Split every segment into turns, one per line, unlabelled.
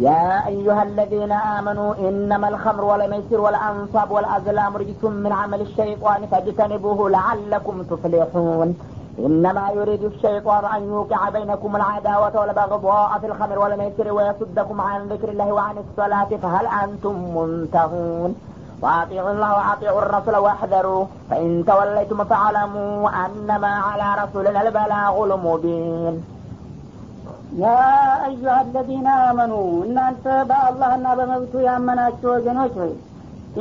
يا أيها الذين آمنوا إنما الخمر والميسر والأنصاب والأزلام رجس من عمل الشيطان فاجتنبوه لعلكم تفلحون. إنما يريد الشيطان أن يوقع بينكم العداوة والبغضاء في الخمر والميسر ويصدكم عن ذكر الله وعن الصلاة فهل أنتم منتهون؟ وأطيعوا الله وأطيعوا الرسول واحذروا فإن توليتم فاعلموا أنما على رسولنا البلاغ المبين.
ያ አዩሀ አለዚነ አመኑ እናንተ በአላህና በመብቱ ያመናችሁ ወገኖች ሆይ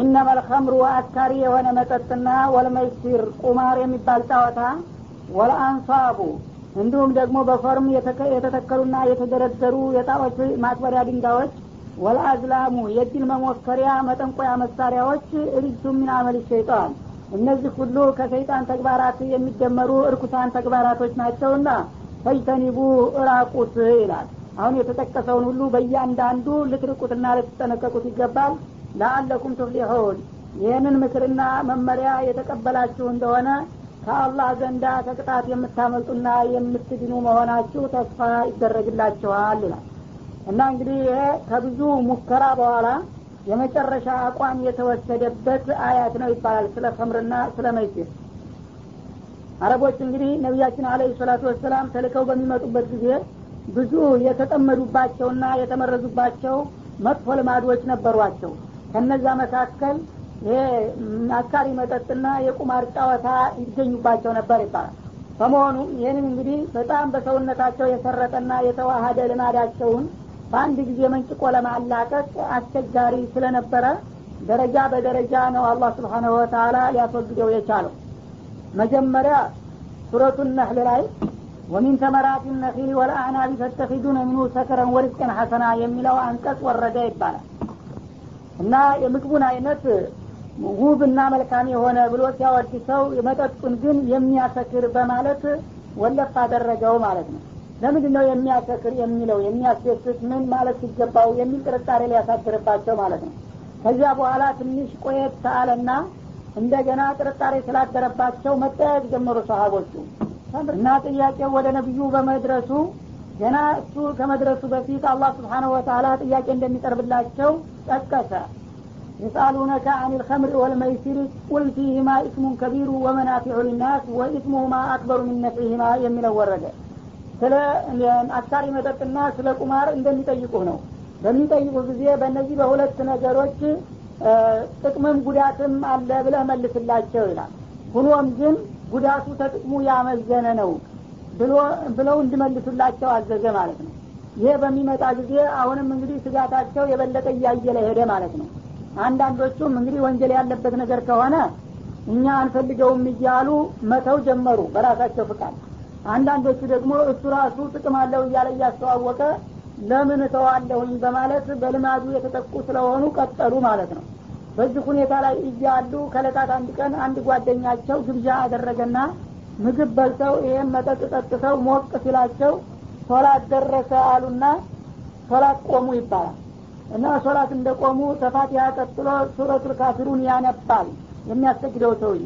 ኢነማ ልኸምሩ አስካሪ የሆነ መጠጥና ወልመይሲር ቁማር የሚባል ጨዋታ ወለአንሷቡ እንዲሁም ደግሞ በፎርም የተተከሉና የተደረደሩ የጣዖች ማክበሪያ ድንጋዮች ወለአዝላሙ የድል መሞከሪያ መጠንቆያ መሳሪያዎች ሪጅቱ ሚን አመል ሸይጣን። እነዚህ ሁሉ ከሰይጣን ተግባራት የሚደመሩ እርኩሳን ተግባራቶች ናቸውና ፈጅተኒቡ እራቁት ይላል። አሁን የተጠቀሰውን ሁሉ በእያንዳንዱ ልትርቁትና ልትጠነቀቁት ይገባል። ለአለኩም ትፍሊሑን ይህንን ምክርና መመሪያ የተቀበላችሁ እንደሆነ ከአላህ ዘንዳ ከቅጣት የምታመልጡና የምትድኑ መሆናችሁ ተስፋ ይደረግላችኋል ይላል። እና እንግዲህ ይሄ ከብዙ ሙከራ በኋላ የመጨረሻ አቋም የተወሰደበት አያት ነው ይባላል። ስለ ከምርና ስለ መይሲር አረቦች እንግዲህ ነቢያችን አለ ሰላቱ ወሰላም ተልከው በሚመጡበት ጊዜ ብዙ የተጠመዱባቸውና የተመረዙባቸው መጥፎ ልማዶች ነበሯቸው። ከነዛ መካከል ይሄ አስካሪ መጠጥና የቁማር ጨዋታ ይገኙባቸው ነበር ይባላል። በመሆኑም ይህንን እንግዲህ በጣም በሰውነታቸው የሰረጠና የተዋሃደ ልማዳቸውን በአንድ ጊዜ መንጭቆ ለማላቀቅ አስቸጋሪ ስለነበረ ደረጃ በደረጃ ነው አላህ ስብሓነሁ ወተላ ሊያስወግደው የቻለው መጀመሪያ ሱረቱ ነህል ላይ ወሚን ተመራት ነኺል ወልአዕናቢ ተተኪዱነ ሚኑ ሰከረን ወሪዝቅን ሐሰና የሚለው አንቀጽ ወረደ ይባላል። እና የምግቡን አይነት ውብ እና መልካም የሆነ ብሎ ሲያወድሰው መጠጡን ግን የሚያሰክር በማለት ወለፍ አደረገው ማለት ነው። ለምንድን ነው የሚያሰክር የሚለው የሚያስደስት ምን ማለት ሲገባው የሚል ጥርጣሬ ሊያሳድርባቸው ማለት ነው። ከዚያ በኋላ ትንሽ ቆየት አለና እንደገና ጥርጣሬ ስላደረባቸው መጠያየቅ ጀመሩ ሰሀቦቹ እና ጥያቄው ወደ ነቢዩ በመድረሱ ገና እሱ ከመድረሱ በፊት አላህ ስብሓነሁ ወተላ ጥያቄ እንደሚቀርብላቸው ጠቀሰ። የሳሉነከ አን ልከምር ወልመይሲር ቁል ፊህማ ኢስሙን ከቢሩ ወመናፊዑ ሊናስ ወኢስሙሁማ አክበሩ ምን ነፊህማ የሚለው ወረደ። ስለ አስካሪ መጠጥና ስለ ቁማር እንደሚጠይቁህ ነው። በሚጠይቁ ጊዜ በእነዚህ በሁለት ነገሮች ጥቅምም ጉዳትም አለ ብለህ መልስላቸው ይላል። ሁኖም ግን ጉዳቱ ተጥቅሙ ያመዘነ ነው ብለው እንዲመልሱላቸው አዘዘ ማለት ነው። ይሄ በሚመጣ ጊዜ አሁንም እንግዲህ ስጋታቸው የበለጠ እያየለ ሄደ ማለት ነው። አንዳንዶቹም እንግዲህ ወንጀል ያለበት ነገር ከሆነ እኛ አንፈልገውም እያሉ መተው ጀመሩ በራሳቸው ፍቃድ። አንዳንዶቹ ደግሞ እሱ ራሱ ጥቅም አለው እያለ እያስተዋወቀ ለምን እተዋለሁኝ በማለት በልማዱ የተጠቁ ስለሆኑ ቀጠሉ ማለት ነው። በዚህ ሁኔታ ላይ እያሉ ከለታት አንድ ቀን አንድ ጓደኛቸው ግብዣ አደረገና ምግብ በልተው ይህም መጠጥ ጠጥተው ሞቅ ሲላቸው ሶላት ደረሰ አሉና ሶላት ቆሙ ይባላል። እና ሶላት እንደ ቆሙ ተፋቲሃ ቀጥሎ ሱረቱል ካፊሩን ያነባል የሚያሰግደው ሰውዬ።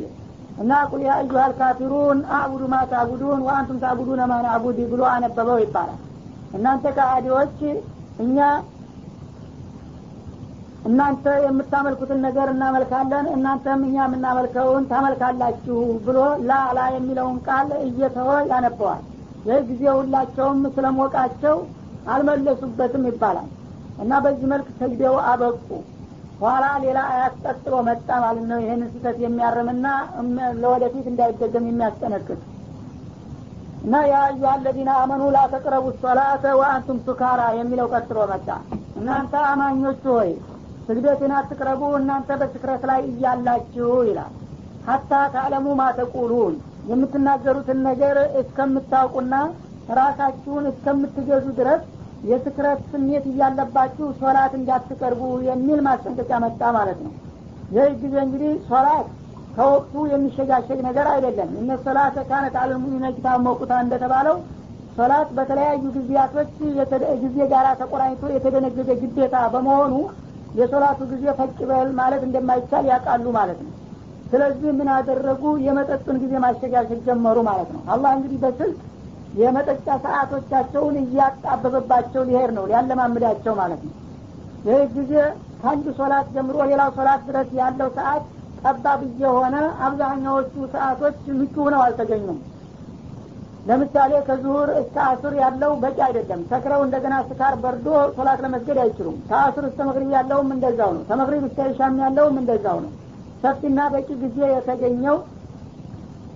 እና ቁል ያ አዩሃል ካፊሩን አዕቡዱ ማ ታዕቡዱን ወአንቱም ታዕቡዱነ ማ ናዕቡድ ብሎ አነበበው ይባላል እናንተ ከሃዲዎች እኛ እናንተ የምታመልኩትን ነገር እናመልካለን እናንተም እኛ የምናመልከውን ታመልካላችሁ ብሎ ላላ የሚለውን ቃል እየተወ ያነበዋል። ይህ ጊዜ ሁላቸውም ስለሞቃቸው አልመለሱበትም ይባላል። እና በዚህ መልክ ሰግደው አበቁ። ኋላ ሌላ አያት ቀጥሎ መጣ ማለት ነው። ይህንን ስህተት የሚያርምና ለወደፊት እንዳይደገም የሚያስጠነቅቅ እና ያ አዩሀ አለዚነ አመኑ ላ ተቅረቡ ሶላተ ወአንቱም ሱካራ የሚለው ቀጥሎ መጣ። እናንተ አማኞች ሆይ ስግደትን አትቅረቡ እናንተ በስክረት ላይ እያላችሁ ይላል። ሀታ ታዕለሙ ማተቁሉን የምትናገሩትን ነገር እስከምታውቁና ራሳችሁን እስከምትገዙ ድረስ የስክረት ስሜት እያለባችሁ ሶላት እንዳትቀርቡ የሚል ማስጠንቀቂያ መጣ ማለት ነው። ይህ ጊዜ እንግዲህ ሶላት ከወቅቱ የሚሸጋሸግ ነገር አይደለም። እነ ሶላት ካነት አለሙሚነ ኪታብ መቁታ እንደተባለው ሶላት በተለያዩ ጊዜያቶች ጊዜ ጋር ተቆራኝቶ የተደነገገ ግዴታ በመሆኑ የሶላቱ ጊዜ ፈቅ ማለት እንደማይቻል ያውቃሉ ማለት ነው። ስለዚህ ምን አደረጉ? የመጠጡን ጊዜ ማሸጋሸግ ጀመሩ ማለት ነው። አላህ እንግዲህ በስልት የመጠጫ ሰዓቶቻቸውን እያጣበበባቸው ሊሄድ ነው ሊያለማምዳቸው ማለት ነው። ይህ ጊዜ ከአንድ ሶላት ጀምሮ ሌላው ሶላት ድረስ ያለው ሰዓት ጠባብ እየሆነ አብዛኛዎቹ ሰዓቶች ምቹ ሆነው አልተገኙም። ለምሳሌ ከዙሁር እስከ አሱር ያለው በቂ አይደለም። ሰክረው እንደገና ስካር በርዶ ሶላት ለመስገድ አይችሉም። ከአሱር እስከ መግሪብ ያለውም እንደዛው ነው። ከመግሪብ እስከ ኢሻም ያለውም እንደዛው ነው። ሰፊና በቂ ጊዜ የተገኘው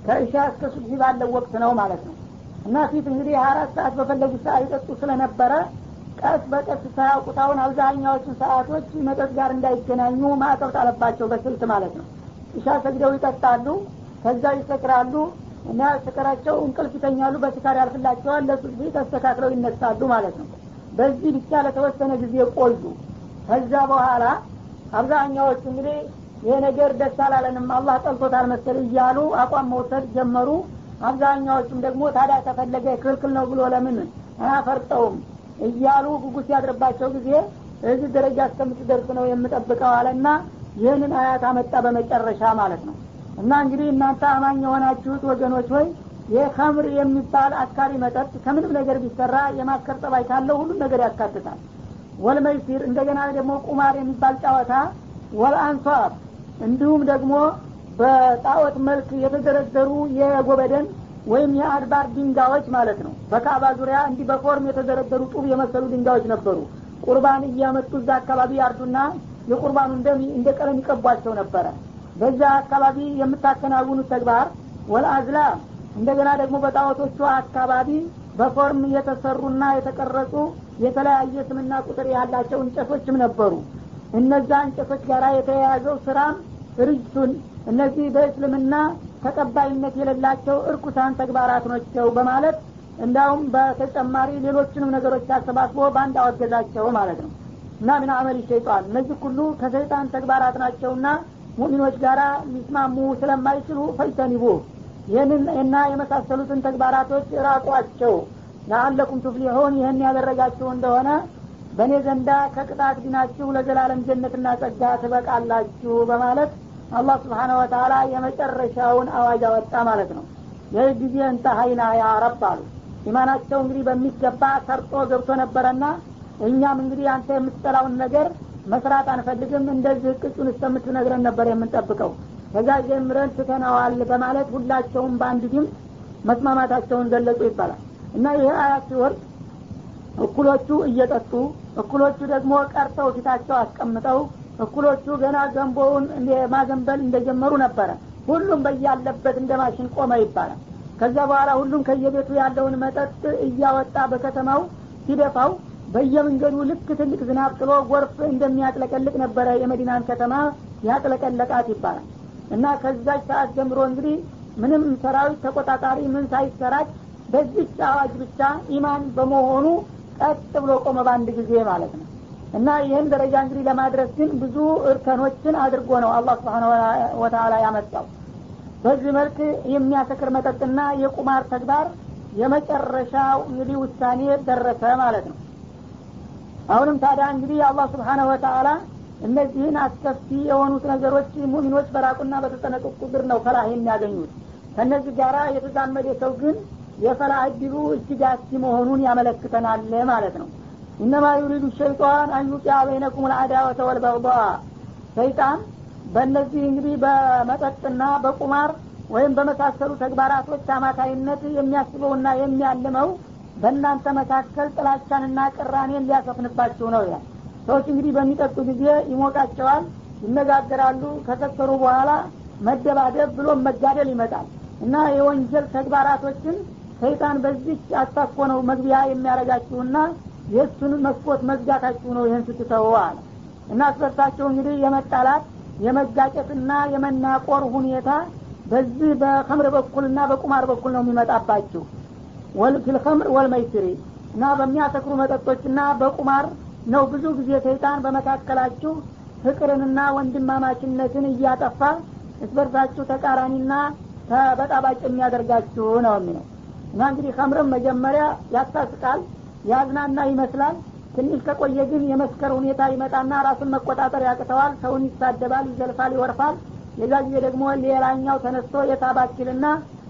ከእሻ እስከ ሱብሒ ባለው ወቅት ነው ማለት ነው። እና ፊት እንግዲህ ሀያ አራት ሰዓት በፈለጉት ሰዓት ይጠጡ ስለነበረ ቀስ በቀስ ሳያውቁት አሁን አብዛኛዎቹን ሰዓቶች መጠጥ ጋር እንዳይገናኙ ማዕቀብ ጣለባቸው በስልት ማለት ነው እሻ ሰግደው ይጠጣሉ ከዛ ይሰክራሉ እና ስከራቸው እንቅልፍ ይተኛሉ በስካር ያልፍላቸዋል ለሱብሒ ተስተካክለው ይነሳሉ ማለት ነው። በዚህ ብቻ ለተወሰነ ጊዜ ቆዩ። ከዛ በኋላ አብዛኛዎቹ እንግዲህ ይሄ ነገር ደስ አላለንም አላህ ጠልቶታል መሰል እያሉ አቋም መውሰድ ጀመሩ። አብዛኛዎቹም ደግሞ ታዲያ ተፈለገ ክልክል ነው ብሎ ለምን አያፈርጠውም እያሉ ጉጉት ያድርባቸው ጊዜ እዚህ ደረጃ እስከምትደርስ ነው የምጠብቀው አለና ይህንን አያት አመጣ በመጨረሻ ማለት ነው። እና እንግዲህ እናንተ አማኝ የሆናችሁት ወገኖች ሆይ ይህ ከምር የሚባል አስካሪ መጠጥ ከምንም ነገር ቢሰራ የማስከር ጠባይ ካለው ሁሉም ነገር ያካትታል። ወልመይሲር እንደገና ደግሞ ቁማር የሚባል ጨዋታ ወልአንሷር እንዲሁም ደግሞ በጣዖት መልክ የተደረደሩ የጎበደን ወይም የአድባር ድንጋዮች ማለት ነው። በካባ ዙሪያ እንዲህ በፎርም የተደረደሩ ጡብ የመሰሉ ድንጋዮች ነበሩ። ቁርባን እያመጡ እዛ አካባቢ ያርዱና የቁርባኑ እንደ ቀለም ይቀቧቸው ነበረ። በዛ አካባቢ የምታከናውኑት ተግባር ወልአዝላ እንደገና ደግሞ በጣዖቶቹ አካባቢ በፎርም የተሰሩና የተቀረጹ የተለያየ ስምና ቁጥር ያላቸው እንጨቶችም ነበሩ። እነዛ እንጨቶች ጋር የተያያዘው ስራም ርጅቱን እነዚህ በእስልምና ተቀባይነት የሌላቸው እርኩሳን ተግባራት ናቸው በማለት እንዳውም በተጨማሪ ሌሎችንም ነገሮች አሰባስቦ በአንድ አወገዛቸው ማለት ነው እና ምን አመል ሸይጣን። እነዚህ ሁሉ ከሰይጣን ተግባራት ናቸውና ሙሚኖች ጋር ሊስማሙ ስለማይችሉ ፈይተኒቡ ይህንን እና የመሳሰሉትን ተግባራቶች ራቋቸው። ለአለኩም ቱፍሊሑን ይህን ያደረጋችሁ እንደሆነ በእኔ ዘንዳ ከቅጣት ዲናችሁ ለዘላለም ጀነትና ጸጋ ትበቃላችሁ በማለት አላህ ስብሓነ ወተላ የመጨረሻውን አዋጅ አወጣ ማለት ነው። ይህ ጊዜ እንተሀይና ያ ረብ አሉ። ኢማናቸው እንግዲህ በሚገባ ሰርጦ ገብቶ ነበረና እኛም እንግዲህ አንተ የምትጠላውን ነገር መስራት አንፈልግም። እንደዚህ ቅጩን እስከምትነግረን ነበር የምንጠብቀው። ከዛ ጀምረን ትተነዋል በማለት ሁላቸውም በአንድ ድምፅ መስማማታቸውን ገለጹ ይባላል። እና ይህ አያት ሲወርድ እኩሎቹ እየጠጡ እኩሎቹ ደግሞ ቀርተው ፊታቸው አስቀምጠው እኩሎቹ ገና ገንቦውን ማዘንበል እንደጀመሩ ነበረ። ሁሉም በያለበት እንደ ማሽን ቆመ ይባላል። ከዛ በኋላ ሁሉም ከየቤቱ ያለውን መጠጥ እያወጣ በከተማው ሲደፋው በየመንገዱ ልክ ትልቅ ዝናብ ጥሎ ጎርፍ እንደሚያጥለቀልቅ ነበረ የመዲናን ከተማ ያጥለቀለቃት ይባላል። እና ከዛች ሰዓት ጀምሮ እንግዲህ ምንም ሰራዊት ተቆጣጣሪ ምን ሳይሰራጭ በዚች አዋጅ ብቻ ኢማን በመሆኑ ቀጥ ብሎ ቆመ በአንድ ጊዜ ማለት ነው። እና ይህን ደረጃ እንግዲህ ለማድረስ ግን ብዙ እርከኖችን አድርጎ ነው አላህ ስብሓን ወተላ ያመጣው። በዚህ መልክ የሚያሰክር መጠጥና የቁማር ተግባር የመጨረሻው እንግዲህ ውሳኔ ደረሰ ማለት ነው አሁንም ታዲያ እንግዲህ አላህ ስብሓነ ወተአላ እነዚህን አስከፊ የሆኑት ነገሮች ሙሚኖች በራቁና በተጠነቀቁ ቁጥር ነው ፈላህ የሚያገኙት። ከእነዚህ ጋራ የተዛመደ ሰው ግን የፈላህ እድሉ እጅግ መሆኑን ያመለክተናል ማለት ነው። ኢነማ ዩሪዱ ሸይጣን አንዩቂያ በይነኩም ልአዳወተ ወልበግባ ሰይጣን በእነዚህ እንግዲህ በመጠጥና በቁማር ወይም በመሳሰሉ ተግባራቶች አማካይነት የሚያስበውና የሚያልመው በእናንተ መካከል ጥላቻንና ቅራኔን ሊያሰፍንባችሁ ነው ይላል። ሰዎች እንግዲህ በሚጠጡ ጊዜ ይሞቃቸዋል ይነጋገራሉ ከሰከሩ በኋላ መደባደብ ብሎ መጋደል ይመጣል። እና የወንጀል ተግባራቶችን ሰይጣን በዚች አስታኮ ነው መግቢያ የሚያደረጋችሁና የእሱን መስኮት መዝጋታችሁ ነው ይህን ስትተው አለ። እና አስበርታቸው እንግዲህ የመጣላት የመጋጨትና የመናቆር ሁኔታ በዚህ በከምር በኩልና በቁማር በኩል ነው የሚመጣባችሁ ፊልከምር ወልመይስሪ እና በሚያሰክሩ መጠጦችና በቁማር ነው ብዙ ጊዜ ሰይጣን በመካከላችሁ ፍቅርንና ወንድማማችነትን እያጠፋ እስበርሳችሁ ተቃራኒና ተበጣባጭ የሚያደርጋችሁ ነው የሚለው። እና እንግዲህ ከምርም መጀመሪያ ያሳስቃል ያዝናና ይመስላል። ትንሽ ከቆየ ግን የመስከር ሁኔታ ይመጣና ራሱን መቆጣጠር ያቅተዋል ሰውን ይሳደባል ይዘልፋል ይወርፋል። የዛ ጊዜ ደግሞ ሌላኛው ተነስቶ የታባችልና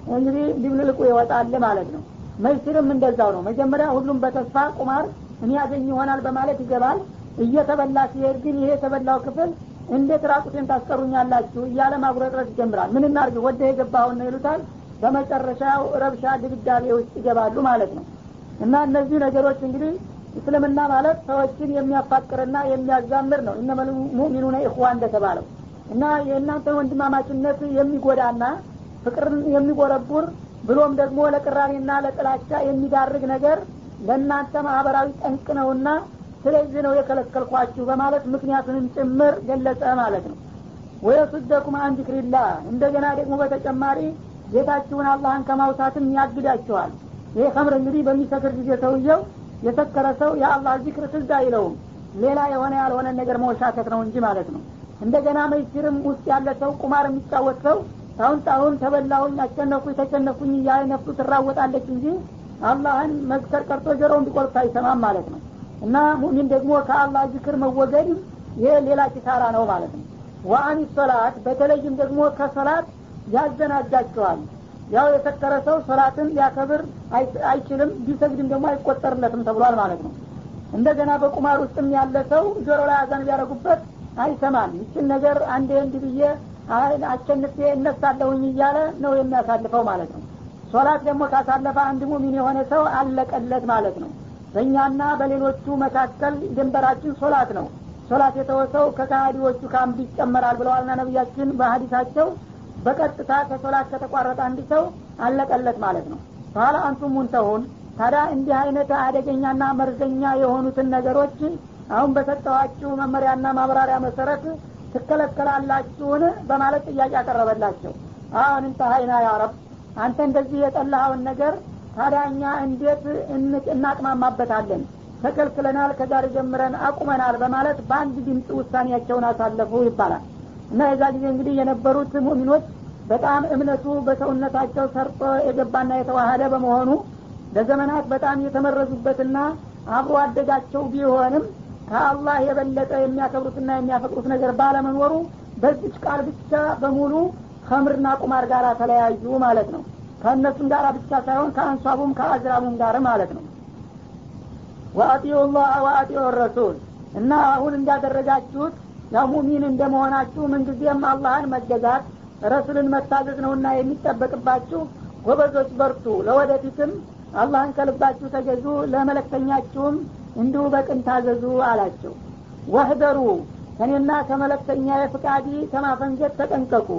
እንግዲህ ድብልልቁ ይወጣል ማለት ነው መይስርም እንደዛው ነው። መጀመሪያ ሁሉም በተስፋ ቁማር እኔ ያገኝ ይሆናል በማለት ይገባል። እየተበላ ሲሄድ ግን ይሄ የተበላው ክፍል እንዴት ራቁቴን ታስቀሩኛላችሁ? እያለ ማጉረጥረት ይጀምራል። ምን እናርግ ወደ የገባውን ነው ይሉታል። በመጨረሻው ረብሻ ድብዳቤ ውስጥ ይገባሉ ማለት ነው። እና እነዚህ ነገሮች እንግዲህ እስልምና ማለት ሰዎችን የሚያፋቅርና የሚያዛምር ነው። እነመል ሙእሚኑነ ኢኽዋ እንደተባለው እና የእናንተ ወንድማማችነት የሚጎዳና ፍቅርን የሚጎረቡር ብሎም ደግሞ ለቅራኔና ለጥላቻ የሚዳርግ ነገር ለእናንተ ማህበራዊ ጠንቅ ነውና ስለዚህ ነው የከለከልኳችሁ በማለት ምክንያቱንም ጭምር ገለጸ ማለት ነው። ወየሱደኩም አን ዚክሪላህ። እንደገና ደግሞ በተጨማሪ ጌታችሁን አላህን ከማውሳትም ያግዳችኋል። ይህ ከምር እንግዲህ በሚሰክር ጊዜ ሰውየው የሰከረ ሰው የአላህ ዚክር ትዝ አይለውም። ሌላ የሆነ ያልሆነ ነገር መወሻከት ነው እንጂ ማለት ነው። እንደገና መይሲርም ውስጥ ያለ ሰው ቁማር የሚጫወት ሰው ታሁን ታሁን ተበላሁኝ አሸነፉኝ ተሸነፉኝ እያለ ነፍሱ ትራወጣለች እንጂ አላህን መዝከር ቀርቶ ጆሮውን ቢቆርጥ አይሰማም ማለት ነው። እና ሙሚን ደግሞ ከአላህ ዚክር መወገድ ይሄ ሌላ ኪሳራ ነው ማለት ነው። ወአኒ ሶላት በተለይም ደግሞ ከሶላት ያዘናጋቸዋል ያው የሰከረ ሰው ሶላትን ሊያከብር አይችልም ቢሰግድም ደግሞ አይቆጠርለትም ተብሏል ማለት ነው። እንደገና በቁማር ውስጥም ያለ ሰው ጆሮ ላይ አዛን ቢያደረጉበት አይሰማም። ይችን ነገር አንዴ እንዲህ ብዬ አሸንፌ እነሳለሁኝ እያለ ነው የሚያሳልፈው ማለት ነው። ሶላት ደግሞ ካሳለፈ አንድ ሙሚን የሆነ ሰው አለቀለት ማለት ነው። በእኛና በሌሎቹ መካከል ድንበራችን ሶላት ነው። ሶላት የተወሰው ከካሃዲዎቹ ከአንዱ ይጨመራል ብለዋልና ነቢያችን በሀዲሳቸው በቀጥታ ከሶላት ከተቋረጠ አንድ ሰው አለቀለት ማለት ነው። በኋላ አንቱም ሙንተሁን። ታዲያ እንዲህ አይነት አደገኛና መርዘኛ የሆኑትን ነገሮች አሁን በሰጠኋችሁ መመሪያና ማብራሪያ መሰረት ትከለከላላችሁን? በማለት ጥያቄ ያቀረበላቸው አሁን እንተሀይና ያረብ አንተ እንደዚህ የጠላኸውን ነገር እኛ እንዴት እናቅማማበታለን? ተከልክለናል ከዛሬ ጀምረን አቁመናል በማለት በአንድ ድምፅ ውሳኔያቸውን አሳለፉ ይባላል። እና የዛ ጊዜ እንግዲህ የነበሩት ሙሚኖች በጣም እምነቱ በሰውነታቸው ሰርጦ የገባና የተዋሃደ በመሆኑ ለዘመናት በጣም የተመረዙበትና አብሮ አደጋቸው ቢሆንም ከአላህ የበለጠ የሚያከብሩትና የሚያፈቅሩት ነገር ባለመኖሩ በዚች ቃል ብቻ በሙሉ ከምርና ቁማር ጋር ተለያዩ ማለት ነው። ከእነሱም ጋር ብቻ ሳይሆን ከአንሷቡም ከአዝራሙም ጋር ማለት ነው። ወአጢዩ ላህ ወአጢዩ ረሱል እና አሁን እንዳደረጋችሁት ያው ሙሚን እንደመሆናችሁ ምንጊዜም አላህን መገዛት ረሱልን መታዘዝ ነውና የሚጠበቅባችሁ ጎበዞች በርቱ። ለወደፊትም አላህን ከልባችሁ ተገዙ። ለመለክተኛችሁም እንዲሁ በቅን ታዘዙ አላቸው። ወህደሩ ከኔና ከመለክተኛ የፍቃዲ ከማፈንገት ተጠንቀቁ።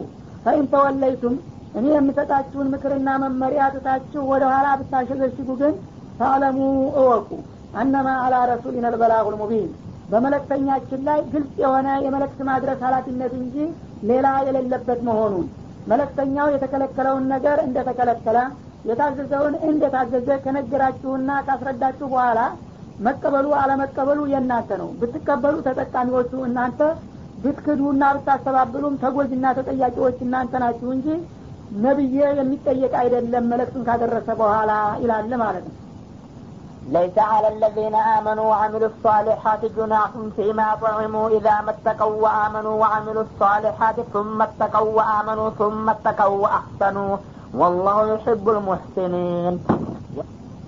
ፈኢን ተወለይቱም እኔ የምሰጣችሁን ምክርና መመሪያ ትታችሁ ወደ ኋላ ብታሸገሽጉ ግን ታለሙ እወቁ። አነማ አላ ረሱሊን አልበላሁል ሙቢን። በመለክተኛችን ላይ ግልጽ የሆነ የመለክት ማድረስ ሀላፊነት እንጂ ሌላ የሌለበት መሆኑን። መለክተኛው የተከለከለውን ነገር እንደተከለከለ የታዘዘውን እንደታዘዘ ከነገራችሁና ካስረዳችሁ በኋላ መቀበሉ አለመቀበሉ የእናንተ ነው ብትቀበሉ ተጠቃሚዎቹ እናንተ ብትክዱና ብታስተባብሉም ተጎጅና ተጠያቂዎች እናንተ ናችሁ እንጂ ነብዬ የሚጠየቅ አይደለም መለክቱን ካደረሰ በኋላ ይላል ማለት ነው
ليس على الذين آمنوا وعملوا الصالحات جناح فيما طعموا إذا ما اتقوا وآمنوا وعملوا الصالحات ثم اتقوا وآمنوا ثم اتقوا وأحسنوا والله يحب المحسنين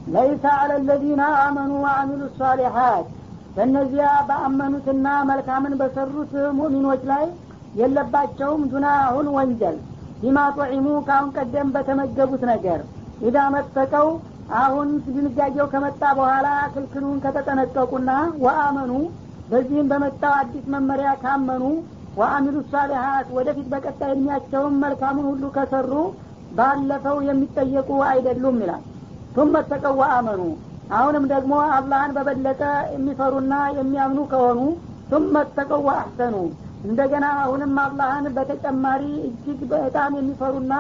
ለይሰ አለ ለዚነ አመኑ ወአሚሉ ሷሊሓት በእነዚያ በአመኑትና መልካምን በሰሩት ሙእሚኖች ላይ የለባቸውም ጁናሁን ወንጀል። ቢማ ጦዒሙ ካሁን ቀደም በተመገቡት ነገር። ኢዳ መጠቀው አሁን ድንጋጌው ከመጣ በኋላ ክልክሉን ከተጠነቀቁና ወአመኑ በዚህም በመጣው አዲስ መመሪያ ካመኑ ወአሚሉ ሳሊሀት ወደፊት በቀጣይ እድሜያቸውም መልካሙን ሁሉ ከሰሩ ባለፈው የሚጠየቁ አይደሉም ይላል። ቱመ ተቀው ወአመኑ አሁንም ደግሞ አላህን በበለጠ የሚፈሩና የሚያምኑ ከሆኑ ቱመ ተቀው ወአሕሰኑ እንደገና አሁንም አላህን በተጨማሪ እጅግ በጣም የሚፈሩና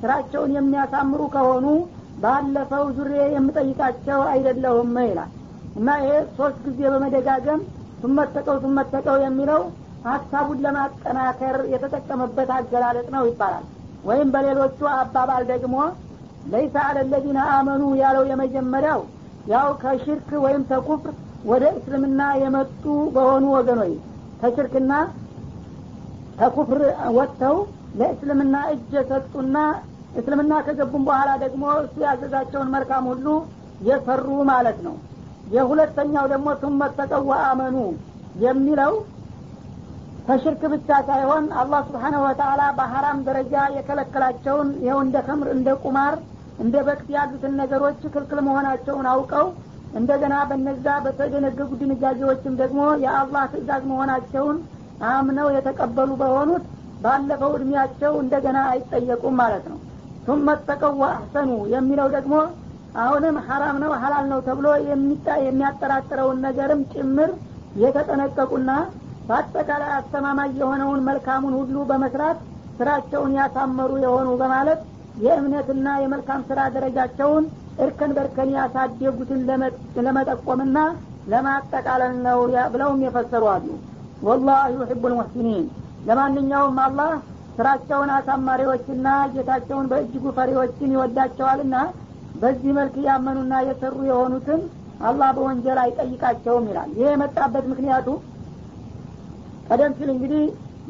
ስራቸውን የሚያሳምሩ ከሆኑ ባለፈው ዙሬ የምጠይቃቸው አይደለሁም ይላል። እና ይሄ ሶስት ጊዜ በመደጋገም ቱመተቀው ቱመተቀው የሚለው ሀሳቡን ለማጠናከር የተጠቀመበት አገላለጥ ነው ይባላል። ወይም በሌሎቹ አባባል ደግሞ ለይሳ አለለዚነ አመኑ ያለው የመጀመሪያው ያው ከሽርክ ወይም ተኩፍር ወደ እስልምና የመጡ በሆኑ ወገኖች ከሽርክና ከኩፍር ወጥተው ለእስልምና እጅ የሰጡና እስልምና ከገቡም በኋላ ደግሞ እሱ ያዘዛቸውን መልካም ሁሉ የሰሩ ማለት ነው። የሁለተኛው ደግሞ ቱመ ተቀው አመኑ የሚለው ከሽርክ ብቻ ሳይሆን አላህ ስብሓነሁ ወተአላ በሀራም ደረጃ የከለከላቸውን ይኸው እንደ ከምር እንደ ቁማር እንደ በክት ያሉትን ነገሮች ክልክል መሆናቸውን አውቀው እንደገና በነዛ በተደነገጉ ድንጋጌዎችም ደግሞ የአላህ ትእዛዝ መሆናቸውን አምነው የተቀበሉ በሆኑት ባለፈው እድሜያቸው እንደገና አይጠየቁም ማለት ነው። ቱመ ተቀው የሚለው ደግሞ አሁንም ሐራም ነው ሀላል ነው ተብሎ የሚያጠራጥረውን ነገርም ጭምር የተጠነቀቁና በአጠቃላይ አስተማማኝ የሆነውን መልካሙን ሁሉ በመስራት ስራቸውን ያሳመሩ የሆኑ በማለት የእምነትና የመልካም ስራ ደረጃቸውን እርከን በርከን ያሳደጉትን ለመጠቆምና ለማጠቃለል ነው ብለውም የፈሰሩ አሉ። ወላህ ዩሕቡ ልሙሕሲኒን። ለማንኛውም አላህ ስራቸውን አሳማሪዎችና ጌታቸውን በእጅጉ ፈሪዎችን ይወዳቸዋልና በዚህ መልክ ያመኑና የሰሩ የሆኑትን አላህ በወንጀል አይጠይቃቸውም ይላል። ይህ የመጣበት ምክንያቱ ቀደም ሲል እንግዲህ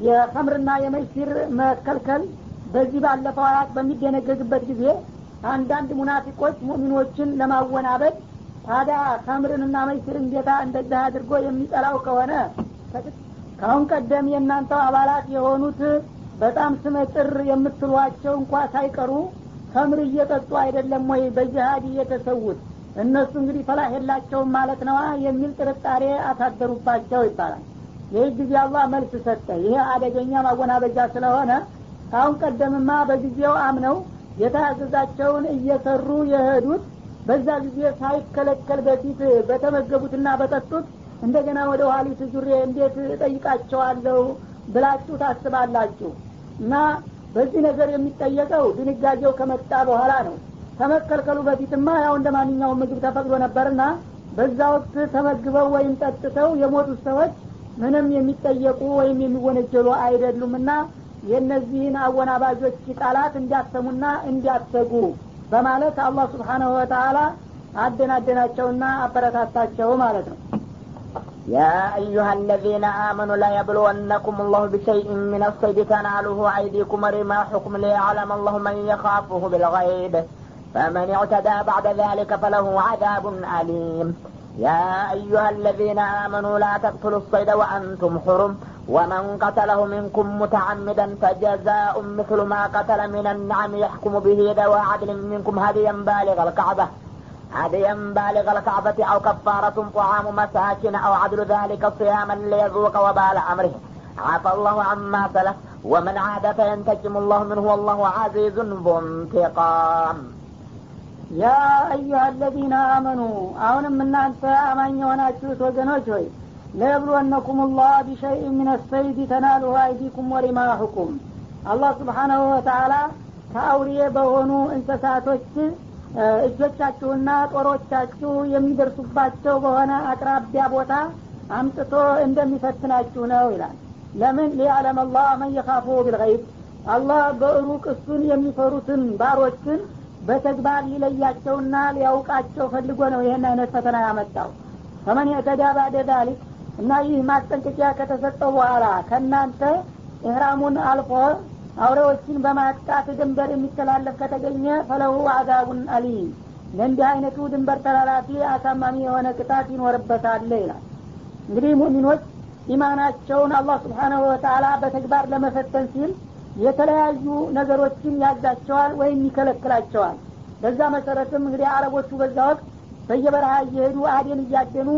የኸምርና የመይሲር መከልከል በዚህ ባለፈው አያት በሚደነገግበት ጊዜ አንዳንድ ሙናፊቆች ሙእሚኖችን ለማወናበድ ታዲያ ከምርንና መይስርን ጌታ እንደዚህ አድርጎ የሚጠላው ከሆነ ካሁን ቀደም የእናንተው አባላት የሆኑት በጣም ስመጥር የምትሏቸው እንኳ ሳይቀሩ ከምር እየጠጡ አይደለም ወይ? በጅሃድ እየተሰዉት እነሱ እንግዲህ ፈላህ የላቸውም ማለት ነዋ የሚል ጥርጣሬ አሳደሩባቸው ይባላል። ይህ ጊዜ አላህ መልስ ሰጠ። ይሄ አደገኛ ማወናበጃ ስለሆነ ካሁን ቀደምማ በጊዜው አምነው የታዘዛቸውን እየሰሩ የሄዱት በዛ ጊዜ ሳይከለከል በፊት በተመገቡትና በጠጡት እንደገና ወደ ኋሊት ዙሬ እንዴት እጠይቃቸዋለሁ ብላችሁ ታስባላችሁ? እና በዚህ ነገር የሚጠየቀው ድንጋጌው ከመጣ በኋላ ነው። ከመከልከሉ በፊትማ ያው እንደ ማንኛውም ምግብ ተፈቅዶ ነበርና በዛ ወቅት ተመግበው ወይም ጠጥተው የሞቱት ሰዎች ምንም የሚጠየቁ ወይም የሚወነጀሉ አይደሉምና የእነዚህን አወናባጆች ቃላት እንዲያሰሙና እንዲያሰጉ በማለት አላህ ስብሓናሁ ወተአላ አደናደናቸውና አበረታታቸው ማለት ነው
يا أيها الذين آمنوا لا يبلونكم الله بشيء من الصيد تناله أيديكم ورماحكم ليعلم الله من يخافه بالغيب فمن اعتدى بعد ذلك فله عذاب أليم يا أيها الذين آمنوا لا تقتلوا الصيد وأنتم حرم ومن قتله منكم متعمدا فجزاء مثل ما قتل من النعم يحكم به ذوى عدل منكم هديا بالغ الكعبة هديا بالغ الكعبة أو كفارة طعام مساكن أو عدل ذلك صياما ليذوق وبال أمره عفى الله عما سلف ومن عاد فينتقم الله منه والله عزيز ذو انتقام
ያ አዩሀ አለዚነ አመኑ አሁንም እናንተ አማኝ የሆናችሁት ወገኖች ሆይ ለየብልወነኩም ላህ ቢሸይء ምን ሰይድ ተናሉሁ አይዲኩም ወሪማሁኩም አላህ ስብሓናሁ ወተአላ ከአውሬ በሆኑ እንስሳቶች እጆቻችሁና ጦሮቻችሁ የሚደርሱባቸው በሆነ አቅራቢያ ቦታ አምጥቶ እንደሚፈትናችሁ ነው ይላል። ለምን? ሊያለም አላህ መን የካፉ ቢልገይብ። አላህ በሩቅ እሱን የሚፈሩትን ባሮችን በተግባር ሊለያቸውና ሊያውቃቸው ፈልጎ ነው ይህን አይነት ፈተና ያመጣው። ፈመን የተዳ ባደ ዛሊክ እና ይህ ማስጠንቀቂያ ከተሰጠው በኋላ ከእናንተ ኢህራሙን አልፎ አውሬዎችን በማጥቃት ድንበር የሚተላለፍ ከተገኘ ፈለሁ አዛቡን አሊም። ለእንዲህ አይነቱ ድንበር ተላላፊ አሳማሚ የሆነ ቅጣት ይኖርበታል ይላል። እንግዲህ ሙእሚኖች ኢማናቸውን አላህ ስብሓናሁ ወተአላ በተግባር ለመፈተን ሲል የተለያዩ ነገሮችን ያዛቸዋል ወይም ይከለክላቸዋል። በዛ መሰረትም እንግዲህ አረቦቹ በዛ ወቅት በየበረሃ እየሄዱ አዴን እያደኑ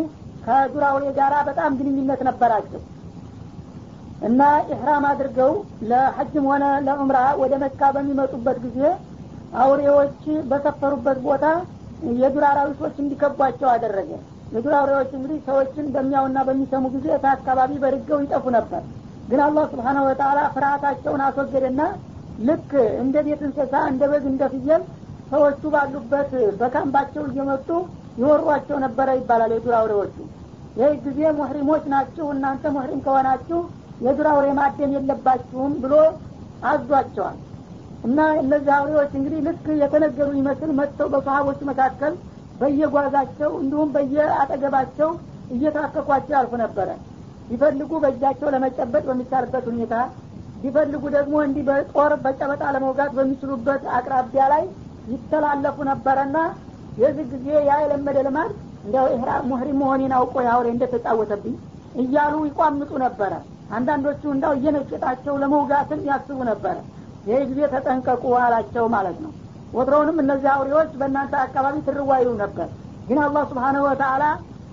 አውሬ ጋራ በጣም ግንኙነት ነበራቸው እና ኢሕራም አድርገው ለሐጅም ሆነ ለዑምራ ወደ መካ በሚመጡበት ጊዜ አውሬዎች በሰፈሩበት ቦታ የዱር አራዊቶች እንዲከቧቸው አደረገ። የዱር አውሬዎች እንግዲህ ሰዎችን በሚያውና በሚሰሙ ጊዜ ከአካባቢ በርገው ይጠፉ ነበር። ግን አላህ ስብሓነ ወተአላ ፍርሃታቸውን አስወገደና ልክ እንደ ቤት እንስሳ እንደ በግ እንደ ፍየል ሰዎቹ ባሉበት በካምባቸው እየመጡ ይወሯቸው ነበረ ይባላል የዱር አውሬዎቹ። ይህ ጊዜ ሙሕሪሞች ናችሁ እናንተ ሙሕሪም ከሆናችሁ የዱር አውሬ ማደን የለባችሁም ብሎ አዟቸዋል። እና እነዚህ አውሬዎች እንግዲህ ልክ የተነገሩ ይመስል መጥተው በሰሀቦች መካከል በየጓዛቸው እንዲሁም በየአጠገባቸው እየታከኳቸው ያልፉ ነበረ። ቢፈልጉ በእጃቸው ለመጨበጥ በሚቻልበት ሁኔታ ቢፈልጉ ደግሞ እንዲህ በጦር በጨበጣ ለመውጋት በሚችሉበት አቅራቢያ ላይ ይተላለፉ ነበረና የዚህ ጊዜ ያ የለመደ ልማድ እንዲያው ሙህሪም መሆኔን አውቆ ያውሬ እንደተጫወተብኝ እያሉ ይቋምጡ ነበረ። አንዳንዶቹ እንዳው እየነሸጣቸው ለመውጋትም ያስቡ ነበረ። ይህ ጊዜ ተጠንቀቁ አላቸው ማለት ነው። ወትሮውንም እነዚህ አውሬዎች በእናንተ አካባቢ ትርዋዩ ነበር። ግን አላህ ስብሓነሁ ወተአላ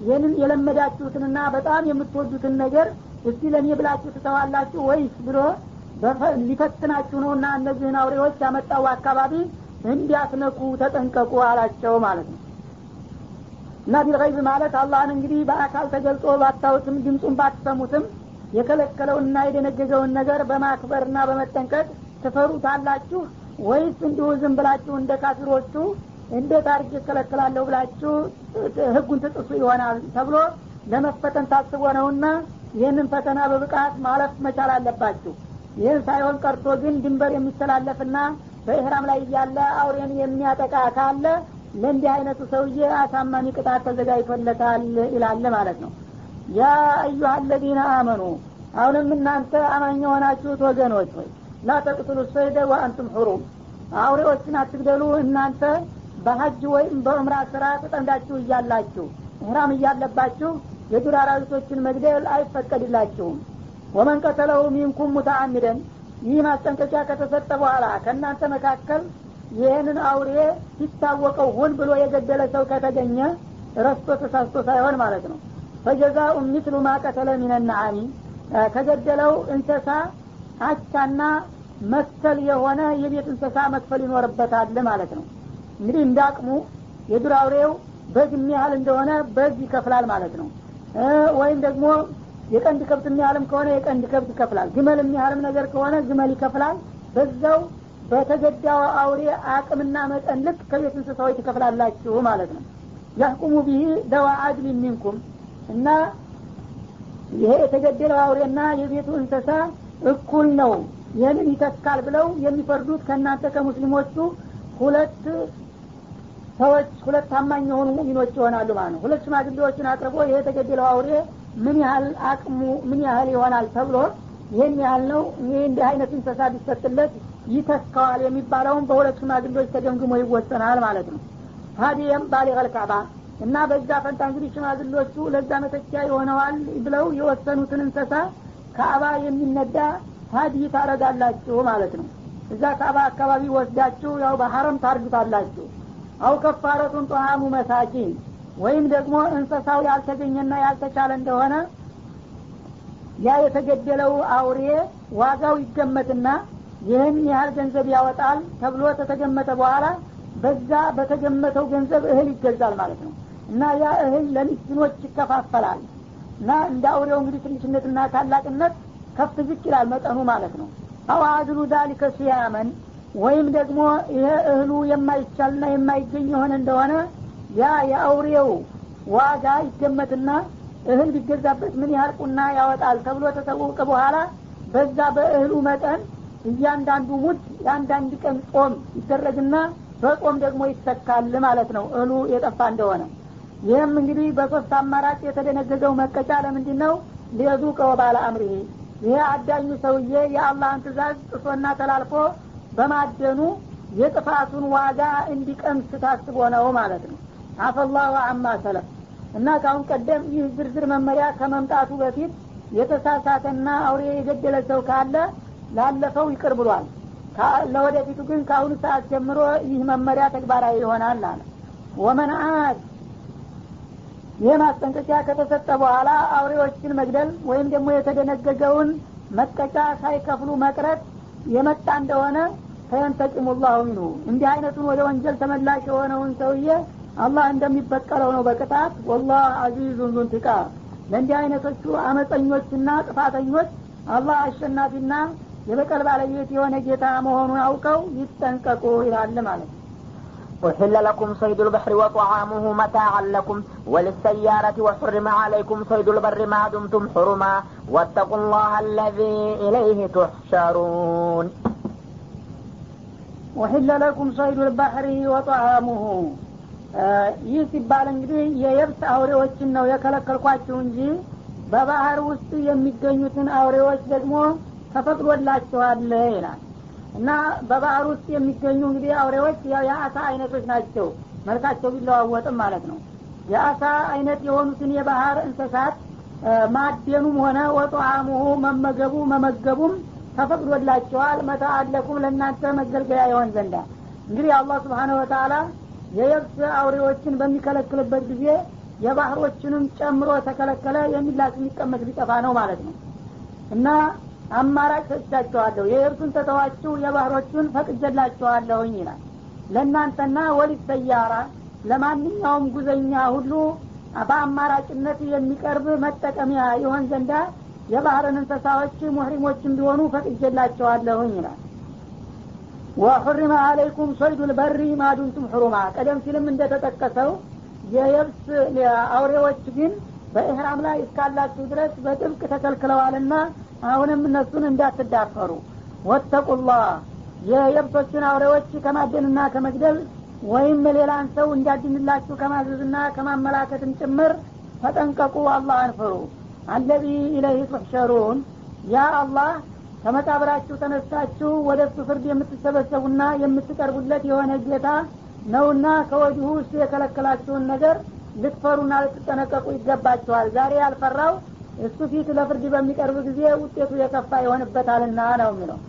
ይህንን የለመዳችሁትንና በጣም የምትወዱትን ነገር እስቲ ለእኔ ብላችሁ ትተዋላችሁ ወይስ ብሎ ሊፈትናችሁ ነውና እነዚህን አውሬዎች ያመጣው አካባቢ እንዲያስነኩ ተጠንቀቁ አላቸው ማለት ነው። እና ቢልገይብ ማለት አላህን እንግዲህ በአካል ተገልጾ ባታዩትም ድምፁን ባትሰሙትም የከለከለውንና የደነገገውን ነገር በማክበርና በመጠንቀቅ ትፈሩታላችሁ ወይስ እንዲሁ ዝም ብላችሁ እንደ ካፊሮቹ እንዴት አድርጌ እከለክላለሁ ብላችሁ ህጉን ትጥሱ ይሆናል ተብሎ ለመፈተን ታስቦ ነውና ይህንን ፈተና በብቃት ማለፍ መቻል አለባችሁ። ይህን ሳይሆን ቀርቶ ግን ድንበር የሚተላለፍና በኢህራም ላይ እያለ አውሬን የሚያጠቃ ካለ ለእንዲህ አይነቱ ሰውዬ አሳማኝ ቅጣት ተዘጋጅቶለታል ይላል ማለት ነው። ያ አዩሀ አለዚነ አመኑ አሁንም እናንተ አማኝ የሆናችሁት ወገኖች ሆይ ላ ተቅትሉ ሰይደ ወአንቱም ሁሩም አውሬዎችን አትግደሉ። እናንተ በሀጅ ወይም በእምራ ስራ ተጠምዳችሁ እያላችሁ እህራም እያለባችሁ የዱር አራዊቶችን መግደል አይፈቀድላችሁም። ወመን ቀተለው ሚንኩም ሙተአሚደን ይህ ማስጠንቀቂያ ከተሰጠ በኋላ ከእናንተ መካከል ይህንን አውሬ ሲታወቀው ሁን ብሎ የገደለ ሰው ከተገኘ ረስቶ ተሳስቶ ሳይሆን ማለት ነው። ፈጀዛኡ ሚስሉ ማቀተለ ሚነናአሚ ከገደለው እንሰሳ አቻና መሰል የሆነ የቤት እንሰሳ መክፈል ይኖርበታል ማለት ነው። እንግዲህ እንዳቅሙ የዱር አውሬው በግ የሚያህል እንደሆነ በግ ይከፍላል ማለት ነው። ወይም ደግሞ የቀንድ ከብት የሚያህልም ከሆነ የቀንድ ከብት ይከፍላል። ግመል የሚያህልም ነገር ከሆነ ግመል ይከፍላል። በዛው በተገዳው አውሬ አቅምና መጠን ልክ ከቤት እንስሳዎች ትከፍላላችሁ ማለት ነው። ያህቁሙ ቢህ ደዋ አድል ሚንኩም እና ይሄ የተገደለው አውሬና የቤቱ እንስሳ እኩል ነው። ይህንን ይተካል ብለው የሚፈርዱት ከእናንተ ከሙስሊሞቹ ሁለት ሰዎች ሁለት ታማኝ የሆኑ ሙሚኖች ይሆናሉ ማለት ነው። ሁለት ሽማግሌዎችን አቅርቦ ይሄ የተገደለው አውሬ ምን ያህል አቅሙ ምን ያህል ይሆናል ተብሎ ይህን ያህል ነው? ይህ እንዲህ አይነት እንሰሳ ቢሰጥለት ይተካዋል የሚባለውን በሁለት ሽማግሌዎች ተገምግሞ ይወሰናል ማለት ነው። ሀዲየም ባሊቀል ካዕባ እና በዛ ፈንታ እንግዲህ ሽማግሌዎቹ ለዛ መተኪያ ይሆነዋል ብለው የወሰኑትን እንሰሳ ካዕባ የሚነዳ ሀዲ ታረጋላችሁ ማለት ነው። እዛ ካዕባ አካባቢ ወስዳችሁ ያው በሀረም ታርዱታላችሁ። አው ከፋረቱን ጦሃሙ መሳኪን ወይም ደግሞ እንሰሳው ያልተገኘና ያልተቻለ እንደሆነ ያ የተገደለው አውሬ ዋጋው ይገመትና ይህን ያህል ገንዘብ ያወጣል ተብሎ ተተገመተ በኋላ በዛ በተገመተው ገንዘብ እህል ይገዛል ማለት ነው። እና ያ እህል ለሚስኪኖች ይከፋፈላል። እና እንደ አውሬው እንግዲህ ትንሽነትና ታላቅነት ከፍ ዝቅ ይላል መጠኑ ማለት ነው። አው አድሉ ዛሊከ ሲያመን ወይም ደግሞ ይሄ እህሉ የማይቻልና የማይገኝ የሆነ እንደሆነ ያ የአውሬው ዋጋ ይገመትና እህል ቢገዛበት ምን ያህል ቁና ያወጣል ተብሎ ተታወቀ በኋላ በዛ በእህሉ መጠን እያንዳንዱ ሙድ የአንዳንድ ቀን ጾም ይደረግና በጾም ደግሞ ይተካል ማለት ነው። እህሉ የጠፋ እንደሆነ። ይህም እንግዲህ በሶስት አማራጭ የተደነገገው መቀጫ ለምንድን ነው ሊየዙ ቀወባለ አምሪሄ ይሄ አዳኙ ሰውዬ የአላህን ትእዛዝ ጥሶና ተላልፎ በማደኑ የጥፋቱን ዋጋ እንዲቀምስ ታስቦ ነው ማለት ነው አፈላሁ አማ ሰለፍ። እና ካሁን ቀደም ይህ ዝርዝር መመሪያ ከመምጣቱ በፊት የተሳሳተና አውሬ የገደለ ሰው ካለ ላለፈው ይቅር ብሏል። ለወደፊቱ ግን ከአሁኑ ሰዓት ጀምሮ ይህ መመሪያ ተግባራዊ ይሆናል አለ። ወመን አድ ይህ ማስጠንቀቂያ ከተሰጠ በኋላ አውሬዎችን መግደል ወይም ደግሞ የተደነገገውን መቀጫ ሳይከፍሉ መቅረት የመጣ እንደሆነ ፈየንተቂሙ ላሁ ሚንሁ። እንዲህ አይነቱን ወደ ወንጀል ተመላሽ የሆነውን ሰውዬ አላህ እንደሚበቀለው ነው በቅጣት ወላህ አዚዙን ዙንቲቃ ለእንዲህ አይነቶቹ አመፀኞችና ጥፋተኞች አላህ አሸናፊና የበቀል ባለቤት የሆነ ጌታ መሆኑን አውቀው ይጠንቀቁ ይላል ማለት ነው
أحل لكم صيد البحر وطعامه متاعا لكم وللسيارة وحرم عليكم صيد البر ما دمتم حرما واتقوا الله الذي إليه تحشرون
وحل لكم صيد البحر وطعامه ይህ ሲባል እንግዲህ የየብስ አውሬዎችን ነው የከለከልኳችሁ እንጂ በባህር ውስጥ የሚገኙትን አውሬዎች ደግሞ ተፈቅዶላችኋል ይላል። እና በባህር ውስጥ የሚገኙ እንግዲህ አውሬዎች የአሳ አይነቶች ናቸው። መልካቸው ቢለዋወጥም ማለት ነው። የአሳ አይነት የሆኑትን የባህር እንስሳት ማደኑም ሆነ ወጧሙሁ መመገቡ መመገቡም ተፈቅዶላቸዋል መተአለኩም ለእናንተ መገልገያ ይሆን ዘንዳ። እንግዲህ አላህ ስብሓነ ወተአላ የየብስ አውሬዎችን በሚከለክልበት ጊዜ የባህሮችንም ጨምሮ ተከለከለ የሚላስ የሚቀመጥ ሊጠፋ ነው ማለት ነው። እና አማራጭ ሰጥቻቸዋለሁ። የየብሱን ተተዋችሁ የባህሮቹን ፈቅጀላቸዋለሁኝ ይላል። ለእናንተና ወሊት ሰያራ ለማንኛውም ጉዘኛ ሁሉ በአማራጭነት የሚቀርብ መጠቀሚያ ይሆን ዘንዳ የባህርን እንስሳዎች ሙህሪሞችም ቢሆኑ ፈቅጀላቸዋለሁኝ ይላል ወሑሪመ አለይኩም ሶይዱ ልበሪ ማዱንቱም ሕሩማ ቀደም ሲልም እንደተጠቀሰው የየብስ አውሬዎች ግን በኢህራም ላይ እስካላችሁ ድረስ በጥብቅ ተከልክለዋልና አሁንም እነሱን እንዳትዳፈሩ። ወተቁላህ የየብሶችን አውሬዎች ከማደንና ከመግደል ወይም ሌላን ሰው እንዲያድንላችሁ ከማዘዝና ከማመላከትም ጭምር ተጠንቀቁ አላህን ፍሩ። አለዚ ኢለይህ ትሕሸሩን ያ አላህ ከመቃብራችሁ ተነስታችሁ ወደ እሱ ፍርድ የምትሰበሰቡና የምትቀርቡለት የሆነ ጌታ ነውና ከወዲሁ እሱ የከለከላችሁን ነገር ልትፈሩና ልትጠነቀቁ ይገባችኋል። ዛሬ ያልፈራው እሱ ፊት ለፍርድ በሚቀርብ ጊዜ ውጤቱ የከፋ ይሆንበታልና ነው የሚለው።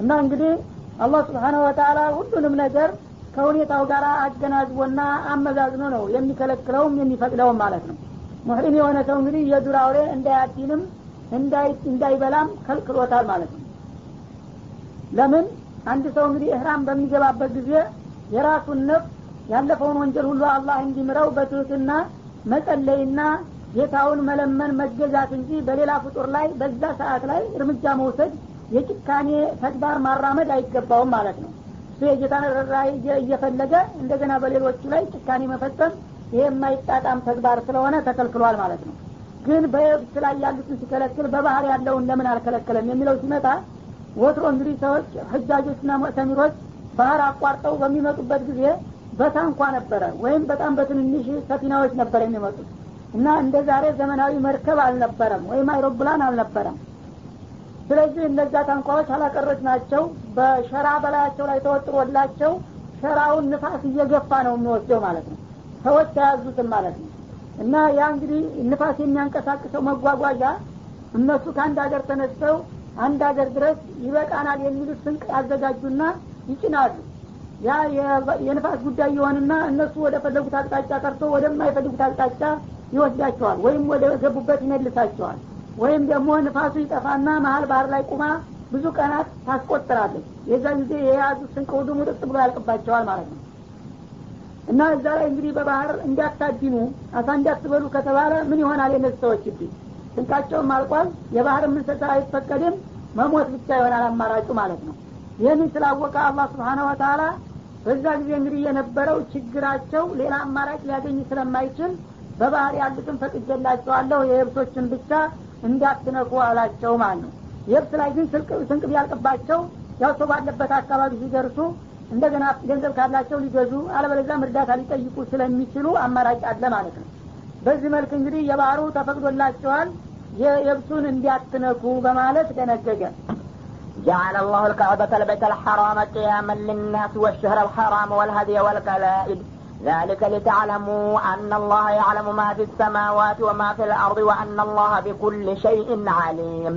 እና እንግዲህ አላህ ስብሓነሁ ወተአላ ሁሉንም ነገር ከሁኔታው ጋር አገናዝቦና አመዛዝኖ ነው የሚከለክለውም የሚፈቅደውም ማለት ነው። ሙሕሪም የሆነ ሰው እንግዲህ የዱር አውሬ እንዳያዲንም እንዳይበላም ከልክሎታል ማለት ነው። ለምን? አንድ ሰው እንግዲህ እህራም በሚገባበት ጊዜ የራሱን ነፍስ ያለፈውን ወንጀል ሁሉ አላህ እንዲምረው በትህትና መጸለይና ጌታውን መለመን መገዛት እንጂ በሌላ ፍጡር ላይ በዛ ሰዓት ላይ እርምጃ መውሰድ የጭካኔ ተግባር ማራመድ አይገባውም ማለት ነው። እሱ የጌታን ርኅራኄ እየፈለገ እንደገና በሌሎቹ ላይ ጭካኔ መፈጸም ይሄ የማይጣጣም ተግባር ስለሆነ ተከልክሏል ማለት ነው ግን በየብስ ላይ ያሉትን ሲከለክል በባህር ያለውን ለምን አልከለከለም የሚለው ሲመጣ ወትሮ እንግዲህ ሰዎች ህጃጆችና ሙዕተሚሮች ባህር አቋርጠው በሚመጡበት ጊዜ በታንኳ ነበረ ወይም በጣም በትንንሽ ሰፊናዎች ነበር የሚመጡት እና እንደ ዛሬ ዘመናዊ መርከብ አልነበረም ወይም አይሮፕላን አልነበረም። ስለዚህ እነዛ ታንኳዎች አላቀሮች ናቸው። በሸራ በላያቸው ላይ ተወጥሮላቸው ሸራውን ንፋስ እየገፋ ነው የሚወስደው ማለት ነው። ሰዎች ተያዙትም ማለት ነው እና ያ እንግዲህ ንፋስ የሚያንቀሳቅሰው መጓጓዣ እነሱ ከአንድ ሀገር ተነስተው አንድ ሀገር ድረስ ይበቃናል የሚሉት ስንቅ ያዘጋጁና ይጭናሉ። ያ የንፋስ ጉዳይ የሆንና እነሱ ወደ ፈለጉት አቅጣጫ ቀርቶ ወደማይፈልጉት አቅጣጫ ይወስዳቸዋል ወይም ወደ ገቡበት ይመልሳቸዋል። ወይም ደግሞ ንፋሱ ይጠፋና መሀል ባህር ላይ ቁማ ብዙ ቀናት ታስቆጥራለች። የዛ ጊዜ የያዙት ስንቅ ሁሉ ሙጥጥ ብሎ ያልቅባቸዋል ማለት ነው እና እዛ ላይ እንግዲህ በባህር እንዲያታድኑ አሳ እንዲያትበሉ ከተባለ ምን ይሆናል የነዚህ ሰዎች እድል ስንቃቸውም አልቋል። የባህር እንስሳ አይፈቀድም። መሞት ብቻ ይሆናል አማራጩ ማለት ነው። ይህንን ስላወቀ አላህ ስብሓነ ወተላ በዛ ጊዜ እንግዲህ የነበረው ችግራቸው ሌላ አማራጭ ሊያገኝ ስለማይችል በባህር ያሉትን ፈቅጀላቸዋለሁ የየብሶችን ብቻ እንዳትነኩ አላቸው ማለት ነው። የብስ ላይ ግን ስንቅ ቢያልቅባቸው ያው ሰው ባለበት አካባቢ ሲደርሱ እንደገና ገንዘብ ካላቸው ሊገዙ አለበለዚያም እርዳታ ሊጠይቁ ስለሚችሉ አማራጭ አለ ማለት ነው በዚህ መልክ እንግዲህ የባህሩ ተፈቅዶላቸዋል የየብሱን እንዲያትነኩ በማለት ደነገገ
جعل الله الكعبة البيت الحرام قياما للناس والشهر الحرام والهدي والقلائد ذلك لتعلموا أن الله يعلم ما في السماوات وما في الأرض وأن الله بكل شيء عليم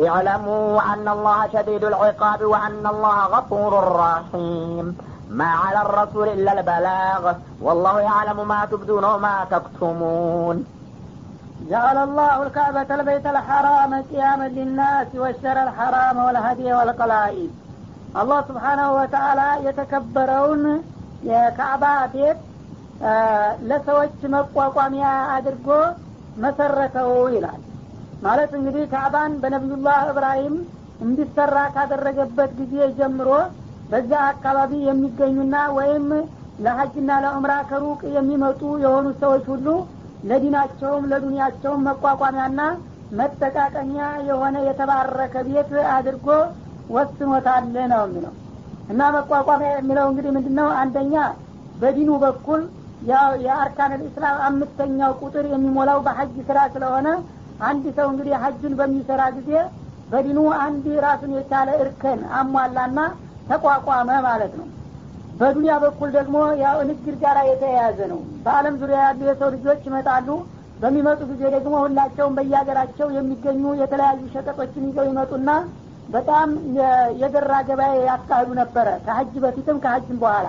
اعلموا أن الله شديد العقاب وأن الله غفور رحيم ما على الرسول إلا البلاغ والله يعلم ما تبدون وما تكتمون
جعل الله الكعبة البيت الحرام قياما للناس والشر الحرام والهدي والقلائد الله سبحانه وتعالى يتكبرون የካዕባ ቤት ለሰዎች መቋቋሚያ አድርጎ መሰረተው ይላል ማለት እንግዲህ ካዕባን በነቢዩላህ እብራሂም እንዲሰራ ካደረገበት ጊዜ ጀምሮ በዛ አካባቢ የሚገኙና ወይም ለሀጅና ለዑምራ ከሩቅ የሚመጡ የሆኑ ሰዎች ሁሉ ለዲናቸውም ለዱንያቸውም መቋቋሚያና መጠቃቀሚያ የሆነ የተባረከ ቤት አድርጎ ወስኖታል ነው የሚለው። እና መቋቋሚያ የሚለው እንግዲህ ምንድን ነው አንደኛ በዲኑ በኩል የአርካን ልእስላም አምስተኛው ቁጥር የሚሞላው በሀጅ ስራ ስለሆነ አንድ ሰው እንግዲህ ሀጅን በሚሰራ ጊዜ በዲኑ አንድ ራሱን የቻለ እርከን አሟላና ተቋቋመ ማለት ነው። በዱንያ በኩል ደግሞ ያው ንግድ ጋር የተያያዘ ነው። በአለም ዙሪያ ያሉ የሰው ልጆች ይመጣሉ። በሚመጡ ጊዜ ደግሞ ሁላቸውም በየሀገራቸው የሚገኙ የተለያዩ ሸቀጦችን ይዘው ይመጡና በጣም የደራ ገበያ ያካሂዱ ነበረ። ከሀጅ በፊትም ከሀጅም በኋላ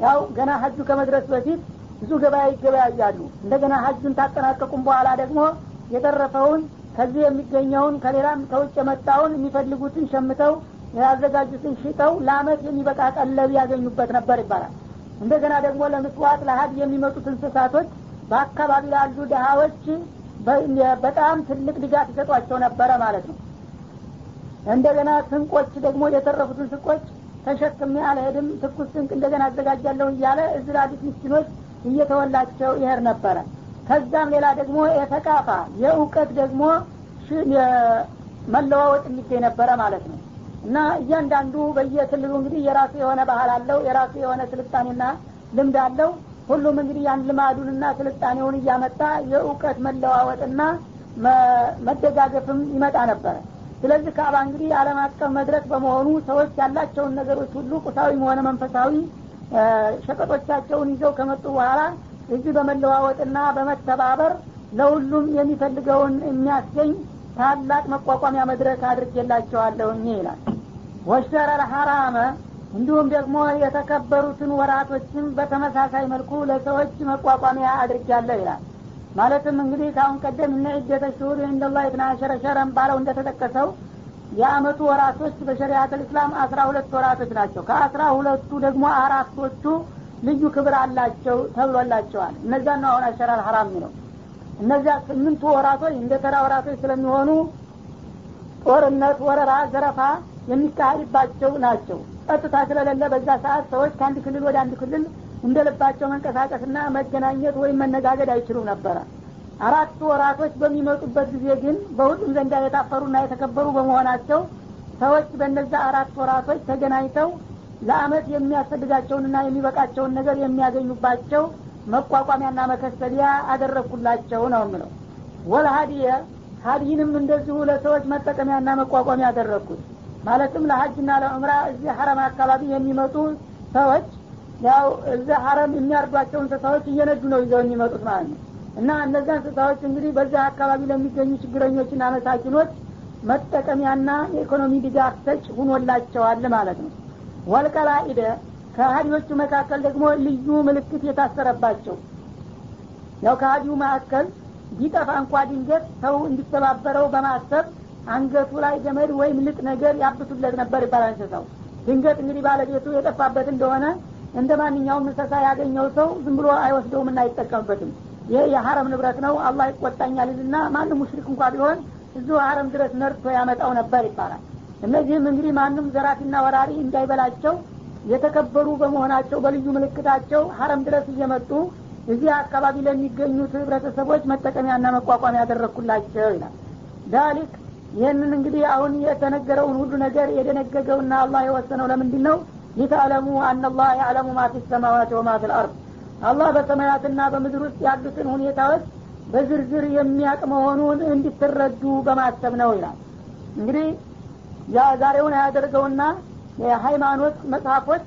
ያው ገና ሀጁ ከመድረስ በፊት ብዙ ገበያ ይገበያያሉ። እንደገና ሀጁን ታጠናቀቁም በኋላ ደግሞ የተረፈውን ከዚህ የሚገኘውን ከሌላም ከውጭ የመጣውን የሚፈልጉትን ሸምተው ያዘጋጁትን ሽጠው ለአመት የሚበቃ ቀለብ ያገኙበት ነበር ይባላል። እንደገና ደግሞ ለምስዋት ለሀድ የሚመጡት እንስሳቶች በአካባቢ ላሉ ድሀዎች በጣም ትልቅ ድጋፍ ይሰጧቸው ነበረ ማለት ነው። እንደገና ስንቆች ደግሞ የተረፉትን ስንቆች ተሸክሜ አልሄድም ትኩስ ስንቅ እንደገና አዘጋጃለሁ እያለ ላሉት ምስኪኖች እየተወላቸው ይሄር ነበረ ከዛም ሌላ ደግሞ የተቃፋ የእውቀት ደግሞ መለዋወጥ የሚገኝ ነበረ ማለት ነው። እና እያንዳንዱ በየክልሉ እንግዲህ የራሱ የሆነ ባህል አለው የራሱ የሆነ ስልጣኔና ልምድ አለው። ሁሉም እንግዲህ ያን ልማዱንና ስልጣኔውን እያመጣ የእውቀት መለዋወጥና መደጋገፍም ይመጣ ነበረ። ስለዚህ ካባ እንግዲህ አለም አቀፍ መድረክ በመሆኑ ሰዎች ያላቸውን ነገሮች ሁሉ ቁሳዊም ሆነ መንፈሳዊ ሸቀጦቻቸውን ይዘው ከመጡ በኋላ እዚህ በመለዋወጥና በመተባበር ለሁሉም የሚፈልገውን የሚያስገኝ ታላቅ መቋቋሚያ መድረክ አድርጌላቸዋለሁኝ ይላል። ወሸረ ልሐራመ እንዲሁም ደግሞ የተከበሩትን ወራቶችን በተመሳሳይ መልኩ ለሰዎች መቋቋሚያ አድርጊያለሁ ይላል። ማለትም እንግዲህ ከአሁን ቀደም እነ ዒደተ ሽሁር እንደላ ሸረን ባለው እንደተጠቀሰው የአመቱ ወራቶች በሸሪአት ልእስላም አስራ ሁለት ወራቶች ናቸው። ከአስራ ሁለቱ ደግሞ አራቶቹ ልዩ ክብር አላቸው ተብሎላቸዋል እነዛ ነው አሁን አሸራል ሀራም ነው እነዚያ ስምንቱ ወራቶች እንደ ተራ ወራቶች ስለሚሆኑ ጦርነት ወረራ ዘረፋ የሚካሄድባቸው ናቸው። ጸጥታ ስለሌለ በዛ ሰዓት ሰዎች ከአንድ ክልል ወደ አንድ ክልል እንደ ልባቸው መንቀሳቀስና መገናኘት ወይም መነጋገድ አይችሉም ነበረ። አራቱ ወራቶች በሚመጡበት ጊዜ ግን በሁሉም ዘንዳ የታፈሩና የተከበሩ በመሆናቸው ሰዎች በነዛ አራት ወራቶች ተገናኝተው ለአመት የሚያስፈልጋቸውንና የሚበቃቸውን ነገር የሚያገኙባቸው መቋቋሚያና መከሰቢያ አደረግኩላቸው ነው የምለው። ወልሀዲየ ሀዲይንም እንደዚሁ ለሰዎች መጠቀሚያና መቋቋሚያ ያደረግኩት ማለትም ለሀጅና ለዑምራ እዚህ ሀረም አካባቢ የሚመጡ ሰዎች ያው እዚህ ሀረም የሚያርዷቸው እንስሳዎች እየነዱ ነው ይዘው የሚመጡት ማለት ነው። እና እነዚ እንስሳዎች እንግዲህ በዚህ አካባቢ ለሚገኙ ችግረኞችና መሳኪኖች መጠቀሚያና የኢኮኖሚ ድጋፍ ሰጭ ሁኖላቸዋል ማለት ነው ወልቀላኢደ ከሀዲዎቹ መካከል ደግሞ ልዩ ምልክት የታሰረባቸው። ያው ከሀዲው መካከል ቢጠፋ እንኳ ድንገት ሰው እንዲተባበረው በማሰብ አንገቱ ላይ ገመድ ወይም ልጥ ነገር ያብሱለት ነበር ይባላል እንስሳው። ድንገት እንግዲህ ባለቤቱ የጠፋበት እንደሆነ እንደ ማንኛውም እንስሳ ያገኘው ሰው ዝም ብሎ አይወስደውም እና አይጠቀምበትም። ይህ የሀረም ንብረት ነው። አላህ ይቆጣኛል ልና ማንም ሙሽሪክ እንኳ ቢሆን እዙ ሀረም ድረስ ነርቶ ያመጣው ነበር ይባላል እነዚህም እንግዲህ ማንም ዘራፊና ወራሪ እንዳይበላቸው የተከበሩ በመሆናቸው በልዩ ምልክታቸው ሀረም ድረስ እየመጡ እዚህ አካባቢ ለሚገኙት ህብረተሰቦች መጠቀሚያና መቋቋሚያ ያደረግኩላቸው ይላል። ዳሊክ ይህንን እንግዲህ አሁን የተነገረውን ሁሉ ነገር የደነገገውና አላህ የወሰነው ለምንድን ነው ሊተዕለሙ አናላህ ያዕለሙ ማ ሰማዋት ወማ ልአርድ አላህ በሰማያትና በምድር ውስጥ ያሉትን ሁኔታዎች በዝርዝር የሚያቅ መሆኑን እንዲትረዱ በማሰብ ነው ይላል። እንግዲህ ዛሬውን ያደርገውና የሃይማኖት መጽሐፎች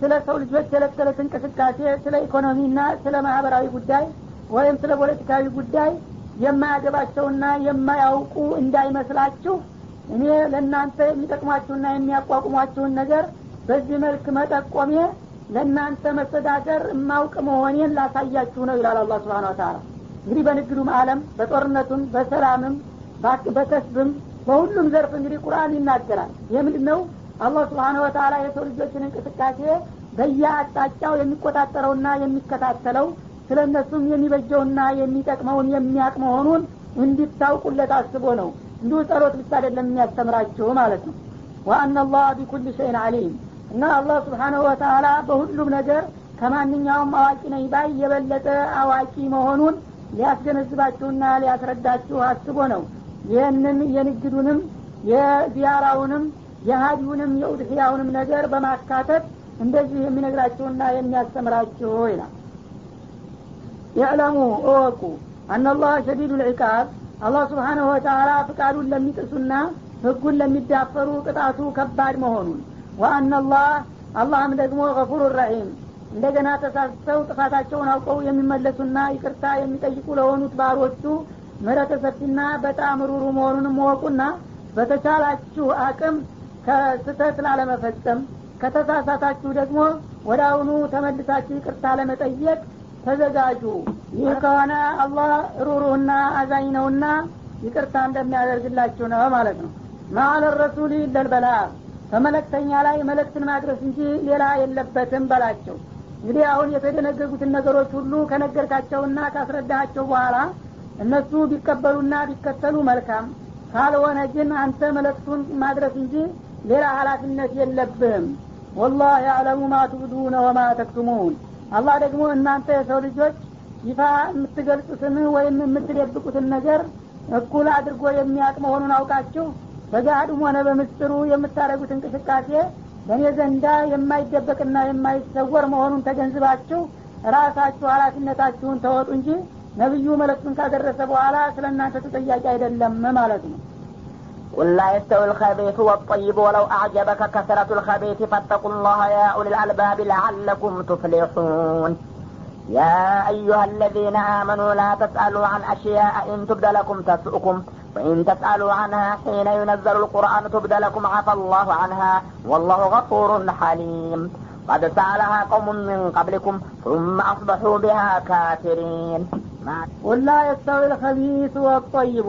ስለ ሰው ልጆች የዕለት እንቅስቃሴ ስለ ኢኮኖሚና ስለ ማህበራዊ ጉዳይ ወይም ስለ ፖለቲካዊ ጉዳይ የማያገባቸውና የማያውቁ እንዳይመስላችሁ እኔ ለእናንተ የሚጠቅሟችሁና የሚያቋቁሟችሁን ነገር በዚህ መልክ መጠቆሜ ለእናንተ መስተዳደር የማውቅ መሆኔን ላሳያችሁ ነው ይላል አላ ስብን ታላ እንግዲህ በንግዱም አለም በጦርነቱም በሰላምም በከስብም በሁሉም ዘርፍ እንግዲህ ቁርአን ይናገራል። ይህ ምንድ ነው አላህ ስብሓን ወተላ የሰው ልጆችን እንቅስቃሴ በየአቅጣጫው የሚቆጣጠረውና የሚከታተለው ስለ እነሱም የሚበጀውና የሚጠቅመውን የሚያቅ መሆኑን እንዲታውቁለት አስቦ ነው። እንዲሁ ጸሎት ብቻ አይደለም የሚያስተምራችሁ ማለት ነው። ወአና አላህ ቢኩል ሸይን አሊም እና አላህ ስብሓናሁ ወተላ በሁሉም ነገር ከማንኛውም አዋቂ ነኝ ባይ የበለጠ አዋቂ መሆኑን ሊያስገነዝባችሁና ሊያስረዳችሁ አስቦ ነው ይህንን የንግዱንም የዚያራውንም የሀዲውንም የኡድሕያውንም ነገር በማካተት እንደዚህ የሚነግራችሁና የሚያስተምራችሁ ይላል። ይዕለሙ እወቁ አናላህ ሸዲዱ ልዕቃብ አላህ ስብሓንሁ ወተላ ፍቃዱን ለሚጥሱና ህጉን ለሚዳፈሩ ቅጣቱ ከባድ መሆኑን። ወአናላህ አላህም ደግሞ ገፉር ረሒም እንደገና ተሳስተው ጥፋታቸውን አውቀው የሚመለሱና ይቅርታ የሚጠይቁ ለሆኑት ባሮቹ ምህረተ ሰፊና በጣም ሩሩ መሆኑንም ወቁና በተቻላችሁ አቅም ከስተት ላለመፈጸም ከተሳሳታችሁ ደግሞ ወደ አሁኑ ተመልሳችሁ ይቅርታ ለመጠየቅ ተዘጋጁ። ይህ ከሆነ አላህ ሩሩህና አዛኝ ነውና ይቅርታ እንደሚያደርግላችሁ ነው ማለት ነው። ማአለ ረሱል ለልበላ በመለክተኛ ላይ መለክትን ማድረስ እንጂ ሌላ የለበትም በላቸው። እንግዲህ አሁን የተደነገጉትን ነገሮች ሁሉ ከነገርካቸውና ካስረዳሃቸው በኋላ እነሱ ቢቀበሉና ቢከተሉ መልካም። ካልሆነ ግን አንተ መለክቱን ማድረስ እንጂ ሌላ ሀላፊነት የለብህም። ወላህ ያዕለሙ ማ ትብዱነ ወማ ተክቱሙን። አላህ ደግሞ እናንተ የሰው ልጆች ይፋ የምትገልጹትን ወይም የምትደብቁትን ነገር እኩል አድርጎ የሚያውቅ መሆኑን አውቃችሁ በጋድም ሆነ በምስጥሩ የምታደረጉት እንቅስቃሴ በእኔ ዘንዳ የማይደበቅና የማይሰወር መሆኑን ተገንዝባችሁ ራሳችሁ ሀላፊነታችሁን ተወጡ እንጂ ነቢዩ መለክቱን ካደረሰ በኋላ ስለ እናንተ ተጠያቂ አይደለም ማለት ነው
قل لا يستوي الخبيث والطيب ولو أعجبك كثرة الخبيث فاتقوا الله يا أولي الألباب لعلكم تفلحون يا أيها الذين آمنوا لا تسألوا عن أشياء إن تبد لكم تسؤكم وإن تسألوا عنها حين ينزل القرآن تبد لكم عفى الله عنها والله غفور حليم قد سألها قوم من قبلكم ثم أصبحوا بها كافرين
ወላ የስተዊ ልከቢሱ ወጠይቡ።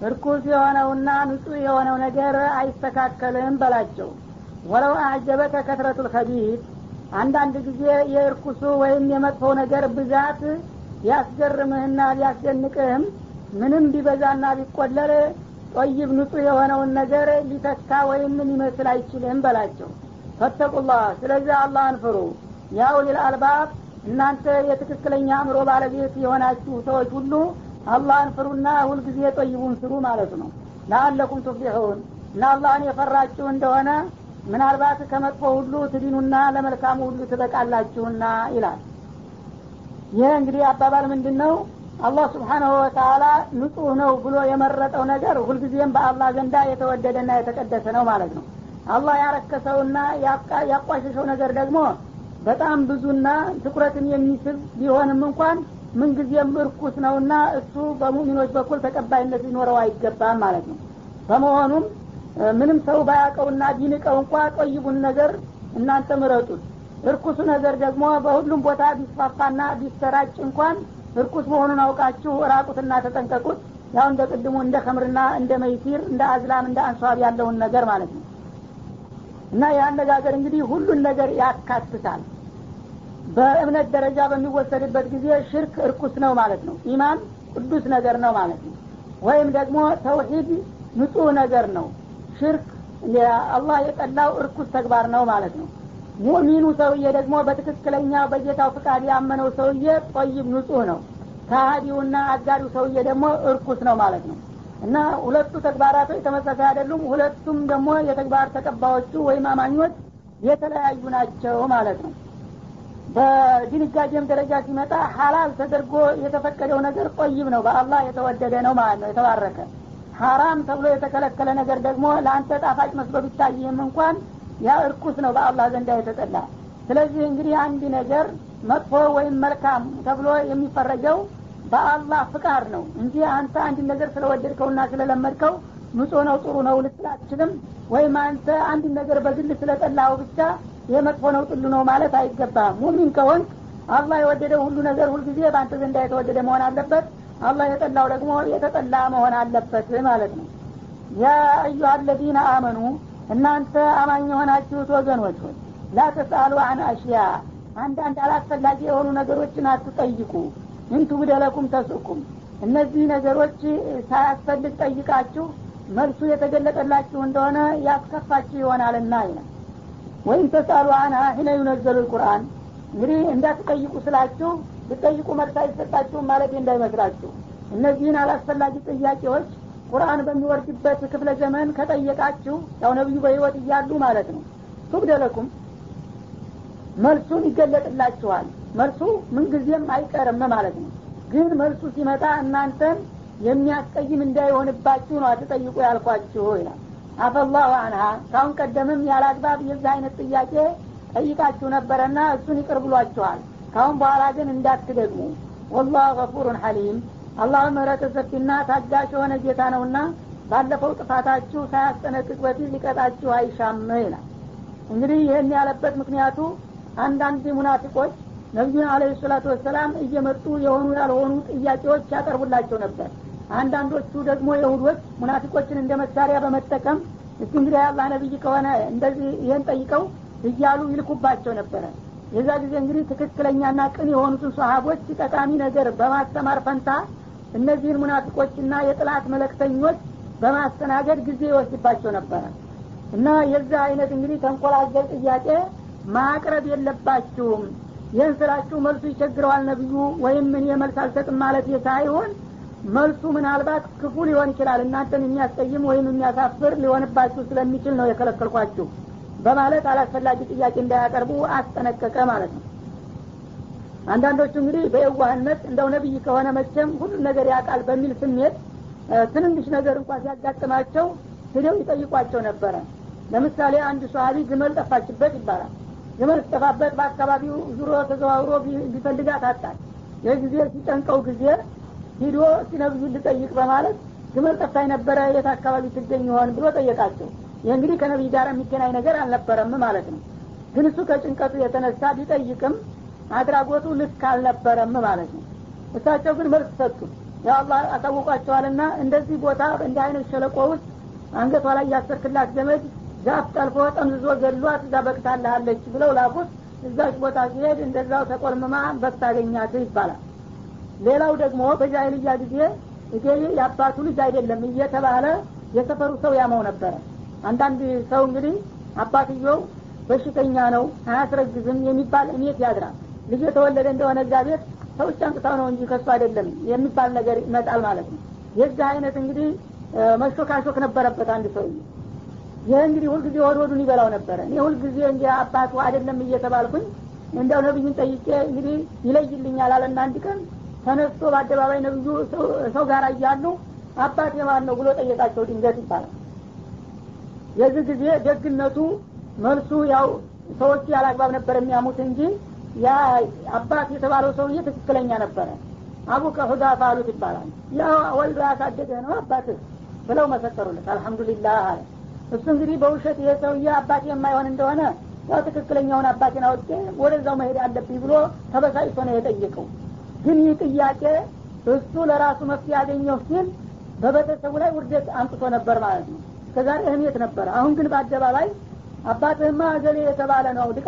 እርኩስ የሆነውና ንጹህ የሆነው ነገር አይስተካከልም በላቸው። ወለው አዕጀበከ ከትረቱ ልከቢት አንዳንድ ጊዜ የእርኩሱ ወይም የመጥፎው ነገር ብዛት ቢያስገርምህና ቢያስደንቅህም ምንም ቢበዛና ቢቆለል ጦይብ ንጹህ የሆነውን ነገር ሊተካ ወይም ሊመስል አይችልም በላቸው። ፈተቁላህ። ስለዚህ አላህን ፍሩ። ያው ሊልአልባብ እናንተ የትክክለኛ አእምሮ ባለቤት የሆናችሁ ሰዎች ሁሉ አላህን ፍሩና ሁልጊዜ ጠይቡን ስሩ ማለት ነው። ለአለኩም ቱፍሊሑን እና አላህን የፈራችሁ እንደሆነ ምናልባት ከመጥፎ ሁሉ ትዲኑና ለመልካሙ ሁሉ ትበቃላችሁና ይላል። ይህ እንግዲህ አባባል ምንድን ነው አላህ ስብሓናሁ ወተላ ንጹህ ነው ብሎ የመረጠው ነገር ሁልጊዜም በአላህ ዘንዳ የተወደደና የተቀደሰ ነው ማለት ነው። አላህ ያረከሰውና ያቋሸሸው ነገር ደግሞ በጣም ብዙና ትኩረትን የሚስብ ቢሆንም እንኳን ምንጊዜም እርኩስ ነውና እሱ በሙሚኖች በኩል ተቀባይነት ሊኖረው አይገባም ማለት ነው። በመሆኑም ምንም ሰው ባያቀውና ቢንቀው እንኳ ጠይቡን ነገር እናንተ ምረጡት። እርኩሱ ነገር ደግሞ በሁሉም ቦታ ቢስፋፋና ቢሰራጭ እንኳን እርኩስ መሆኑን አውቃችሁ ራቁትና ተጠንቀቁት። ያው እንደ ቅድሙ እንደ ከምርና እንደ መይሲር እንደ አዝላም እንደ አንሷብ ያለውን ነገር ማለት ነው። እና የአነጋገር እንግዲህ ሁሉን ነገር ያካትታል በእምነት ደረጃ በሚወሰድበት ጊዜ ሽርክ እርኩስ ነው ማለት ነው። ኢማን ቅዱስ ነገር ነው ማለት ነው። ወይም ደግሞ ተውሂድ ንጹህ ነገር ነው። ሽርክ አላህ የጠላው እርኩስ ተግባር ነው ማለት ነው። ሙእሚኑ ሰውዬ ደግሞ በትክክለኛ በጌታው ፍቃድ ያመነው ሰውዬ ጠይብ ንጹህ ነው። ከሃዲውና አጋሪው ሰውዬ ደግሞ እርኩስ ነው ማለት ነው። እና ሁለቱ ተግባራቶች ተመሳሳይ አይደሉም። ሁለቱም ደግሞ የተግባር ተቀባዮቹ ወይም አማኞች የተለያዩ ናቸው ማለት ነው በድንጋጌም ደረጃ ሲመጣ ሀላል ተደርጎ የተፈቀደው ነገር ቆይብ ነው። በአላህ የተወደደ ነው ማለት ነው የተባረከ። ሀራም ተብሎ የተከለከለ ነገር ደግሞ ለአንተ ጣፋጭ መስሎ ቢታይህም እንኳን ያ እርኩስ ነው በአላህ ዘንዳ የተጠላ። ስለዚህ እንግዲህ አንድ ነገር መጥፎ ወይም መልካም ተብሎ የሚፈረጀው በአላህ ፍቃድ ነው እንጂ አንተ አንድ ነገር ስለወደድከውና ስለለመድከው ንጹህ ነው ጥሩ ነው ልትል አትችልም። ወይም አንተ አንድ ነገር በግል ስለጠላው ብቻ ይህ ነው ጥሉ ነው ማለት አይገባም። ሙሚን ከሆንክ አላህ የወደደው ሁሉ ነገር ሁልጊዜ በአንተ ዘንዳ የተወደደ መሆን አለበት። አላህ የጠላው ደግሞ የተጠላ መሆን አለበት ማለት ነው። ያ አዩሀ አለዚነ አመኑ እናንተ አማኝ የሆናችሁት ወገኖች ሆይ ላተስአሉ አን አሽያ አንዳንድ አላስፈላጊ የሆኑ ነገሮችን አትጠይቁ። እንቱ ብደለኩም ተስቁም እነዚህ ነገሮች ሳያስፈልግ ጠይቃችሁ መልሱ የተገለጠላችሁ እንደሆነ ያስከፋችሁ ይሆናልና ይላል ወይም ተሳሉ አንሃ ሂነ ዩነዘሉ ልቁርአን እንግዲህ እንዳትጠይቁ ስላችሁ ብጠይቁ መልስ አይሰጣችሁም ማለት እንዳይመስላችሁ። እነዚህን አላስፈላጊ ጥያቄዎች ቁርአን በሚወርድበት ክፍለ ዘመን ከጠየቃችሁ ያው ነቢዩ በህይወት እያሉ ማለት ነው። ቱብደለኩም መልሱን ይገለጥላችኋል። መልሱ ምንጊዜም አይቀርም ማለት ነው። ግን መልሱ ሲመጣ እናንተን የሚያስቀይም እንዳይሆንባችሁ ነው አትጠይቁ ያልኳችሁ ይላል አፈላሁ አንሃ። ካሁን ቀደምም ያለ አግባብ የዚህ አይነት ጥያቄ ጠይቃችሁ ነበረና እሱን ይቅር ብሏችኋል። ካሁን በኋላ ግን እንዳትደግሙ። ወላህ ገፉሩን ሐሊም። አላህ ምህረተ ሰፊና ታጋሽ የሆነ ጌታ ነውና ባለፈው ጥፋታችሁ ሳያስጠነቅቅ በፊት ሊቀጣችሁ አይሻም ይላል። እንግዲህ ይህን ያለበት ምክንያቱ አንዳንድ ሙናፊቆች ነቢዩን አለ ሰላቱ ወሰላም እየመጡ የሆኑ ያልሆኑ ጥያቄዎች ያቀርቡላቸው ነበር አንዳንዶቹ ደግሞ የሁዶች ሙናፊቆችን እንደ መሳሪያ በመጠቀም እስቲ እንግዲህ አላህ ነቢይ ከሆነ እንደዚህ ይህን ጠይቀው እያሉ ይልኩባቸው ነበረ። የዛ ጊዜ እንግዲህ ትክክለኛና ቅን የሆኑትን ሰሀቦች ጠቃሚ ነገር በማስተማር ፈንታ እነዚህን ሙናፊቆችና የጥላት መለክተኞች በማስተናገድ ጊዜ ይወስድባቸው ነበረ። እና የዛ አይነት እንግዲህ ተንኮላዘል ጥያቄ ማቅረብ የለባችሁም። ይህን ስራችሁ መልሱ ይቸግረዋል ነብዩ ወይም እኔ መልስ አልሰጥም ማለት ሳይሆን መልሱ ምናልባት ክፉ ሊሆን ይችላል። እናንተን የሚያስቀይም ወይም የሚያሳፍር ሊሆንባችሁ ስለሚችል ነው የከለከልኳችሁ በማለት አላስፈላጊ ጥያቄ እንዳያቀርቡ አስጠነቀቀ ማለት ነው። አንዳንዶቹ እንግዲህ በየዋህነት እንደው ነቢይ ከሆነ መቼም ሁሉን ነገር ያውቃል በሚል ስሜት ትንንሽ ነገር እንኳን ሲያጋጥማቸው ሂደው ይጠይቋቸው ነበረ። ለምሳሌ አንድ ሰሀቢ ግመል ጠፋችበት ይባላል። ግመል ስጠፋበት በአካባቢው ዙሮ ተዘዋውሮ ቢፈልጋት አጣል ይህ ሲጨንቀው ጊዜ ሂዶ እስቲ ልጠይቅ በማለት ግመል ጠፋኝ ነበረ የት አካባቢ ትገኝ ይሆን ብሎ ጠየቃቸው። ይህ እንግዲህ ከነቢይ ጋር የሚገናኝ ነገር አልነበረም ማለት ነው። ግን እሱ ከጭንቀቱ የተነሳ ቢጠይቅም አድራጎቱ ልክ አልነበረም ማለት ነው። እሳቸው ግን መልስ ሰጡ። ያው አላህ አሳውቋቸዋልና እንደዚህ ቦታ እንዲህ አይነት ሸለቆ ውስጥ አንገቷ ላይ ያሰርክላት ገመድ ዛፍ ጠልፎ ጠምዝዞ ገድሏት እዛ በቅታለሃለች ብለው ላኩት። እዛች ቦታ ሲሄድ እንደዛው ተቆልምማ በቅታ አገኛት ይባላል ሌላው ደግሞ በጃይልያ ጊዜ እገሌ የአባቱ ልጅ አይደለም እየተባለ የሰፈሩ ሰው ያመው ነበረ። አንዳንድ ሰው እንግዲህ አባትየው በሽተኛ ነው አያስረግዝም የሚባል እሜት ያድራል ልጅ የተወለደ እንደሆነ ቤት ሰዎች አንጥታው ነው እንጂ ከሱ አይደለም የሚባል ነገር ይመጣል ማለት ነው። የዚህ አይነት እንግዲህ መሾካሾክ ነበረበት አንድ ሰው ይህ እንግዲህ ሁልጊዜ ወድ ወዱን ይበላው ነበረ። እኔ ሁልጊዜ እንዲ አባቱ አይደለም እየተባልኩኝ እንደው ነብዩን ጠይቄ እንግዲህ ይለይልኛል አለና አንድ ቀን ተነስቶ በአደባባይ ነብዩ ሰው ጋር እያሉ አባት የማን ነው ብሎ ጠየቃቸው። ድንገት ይባላል። የዚህ ጊዜ ደግነቱ መልሱ ያው ሰዎች ያላግባብ ነበር የሚያሙት እንጂ ያ አባት የተባለው ሰውዬ ትክክለኛ ነበረ። አቡ ከሁዳፋ አሉት ይባላል። ወልዶ ያሳደገህ ነው አባትህ ብለው መሰከሩለት። አልሐምዱሊላህ አለ። እሱ እንግዲህ በውሸት ይሄ ሰውዬ አባቴ የማይሆን እንደሆነ ያው ትክክለኛውን አባቴን አውቄ ወደዛው መሄድ አለብኝ ብሎ ተበሳጭቶ ነው የጠየቀው ግን ይህ ጥያቄ እሱ ለራሱ መፍትሄ ያገኘው ሲል በቤተሰቡ ላይ ውርደት አምጥቶ ነበር ማለት ነው። እስከዛሬ እህሜት ነበረ። አሁን ግን በአደባባይ አባትህማ እገሌ የተባለ ነው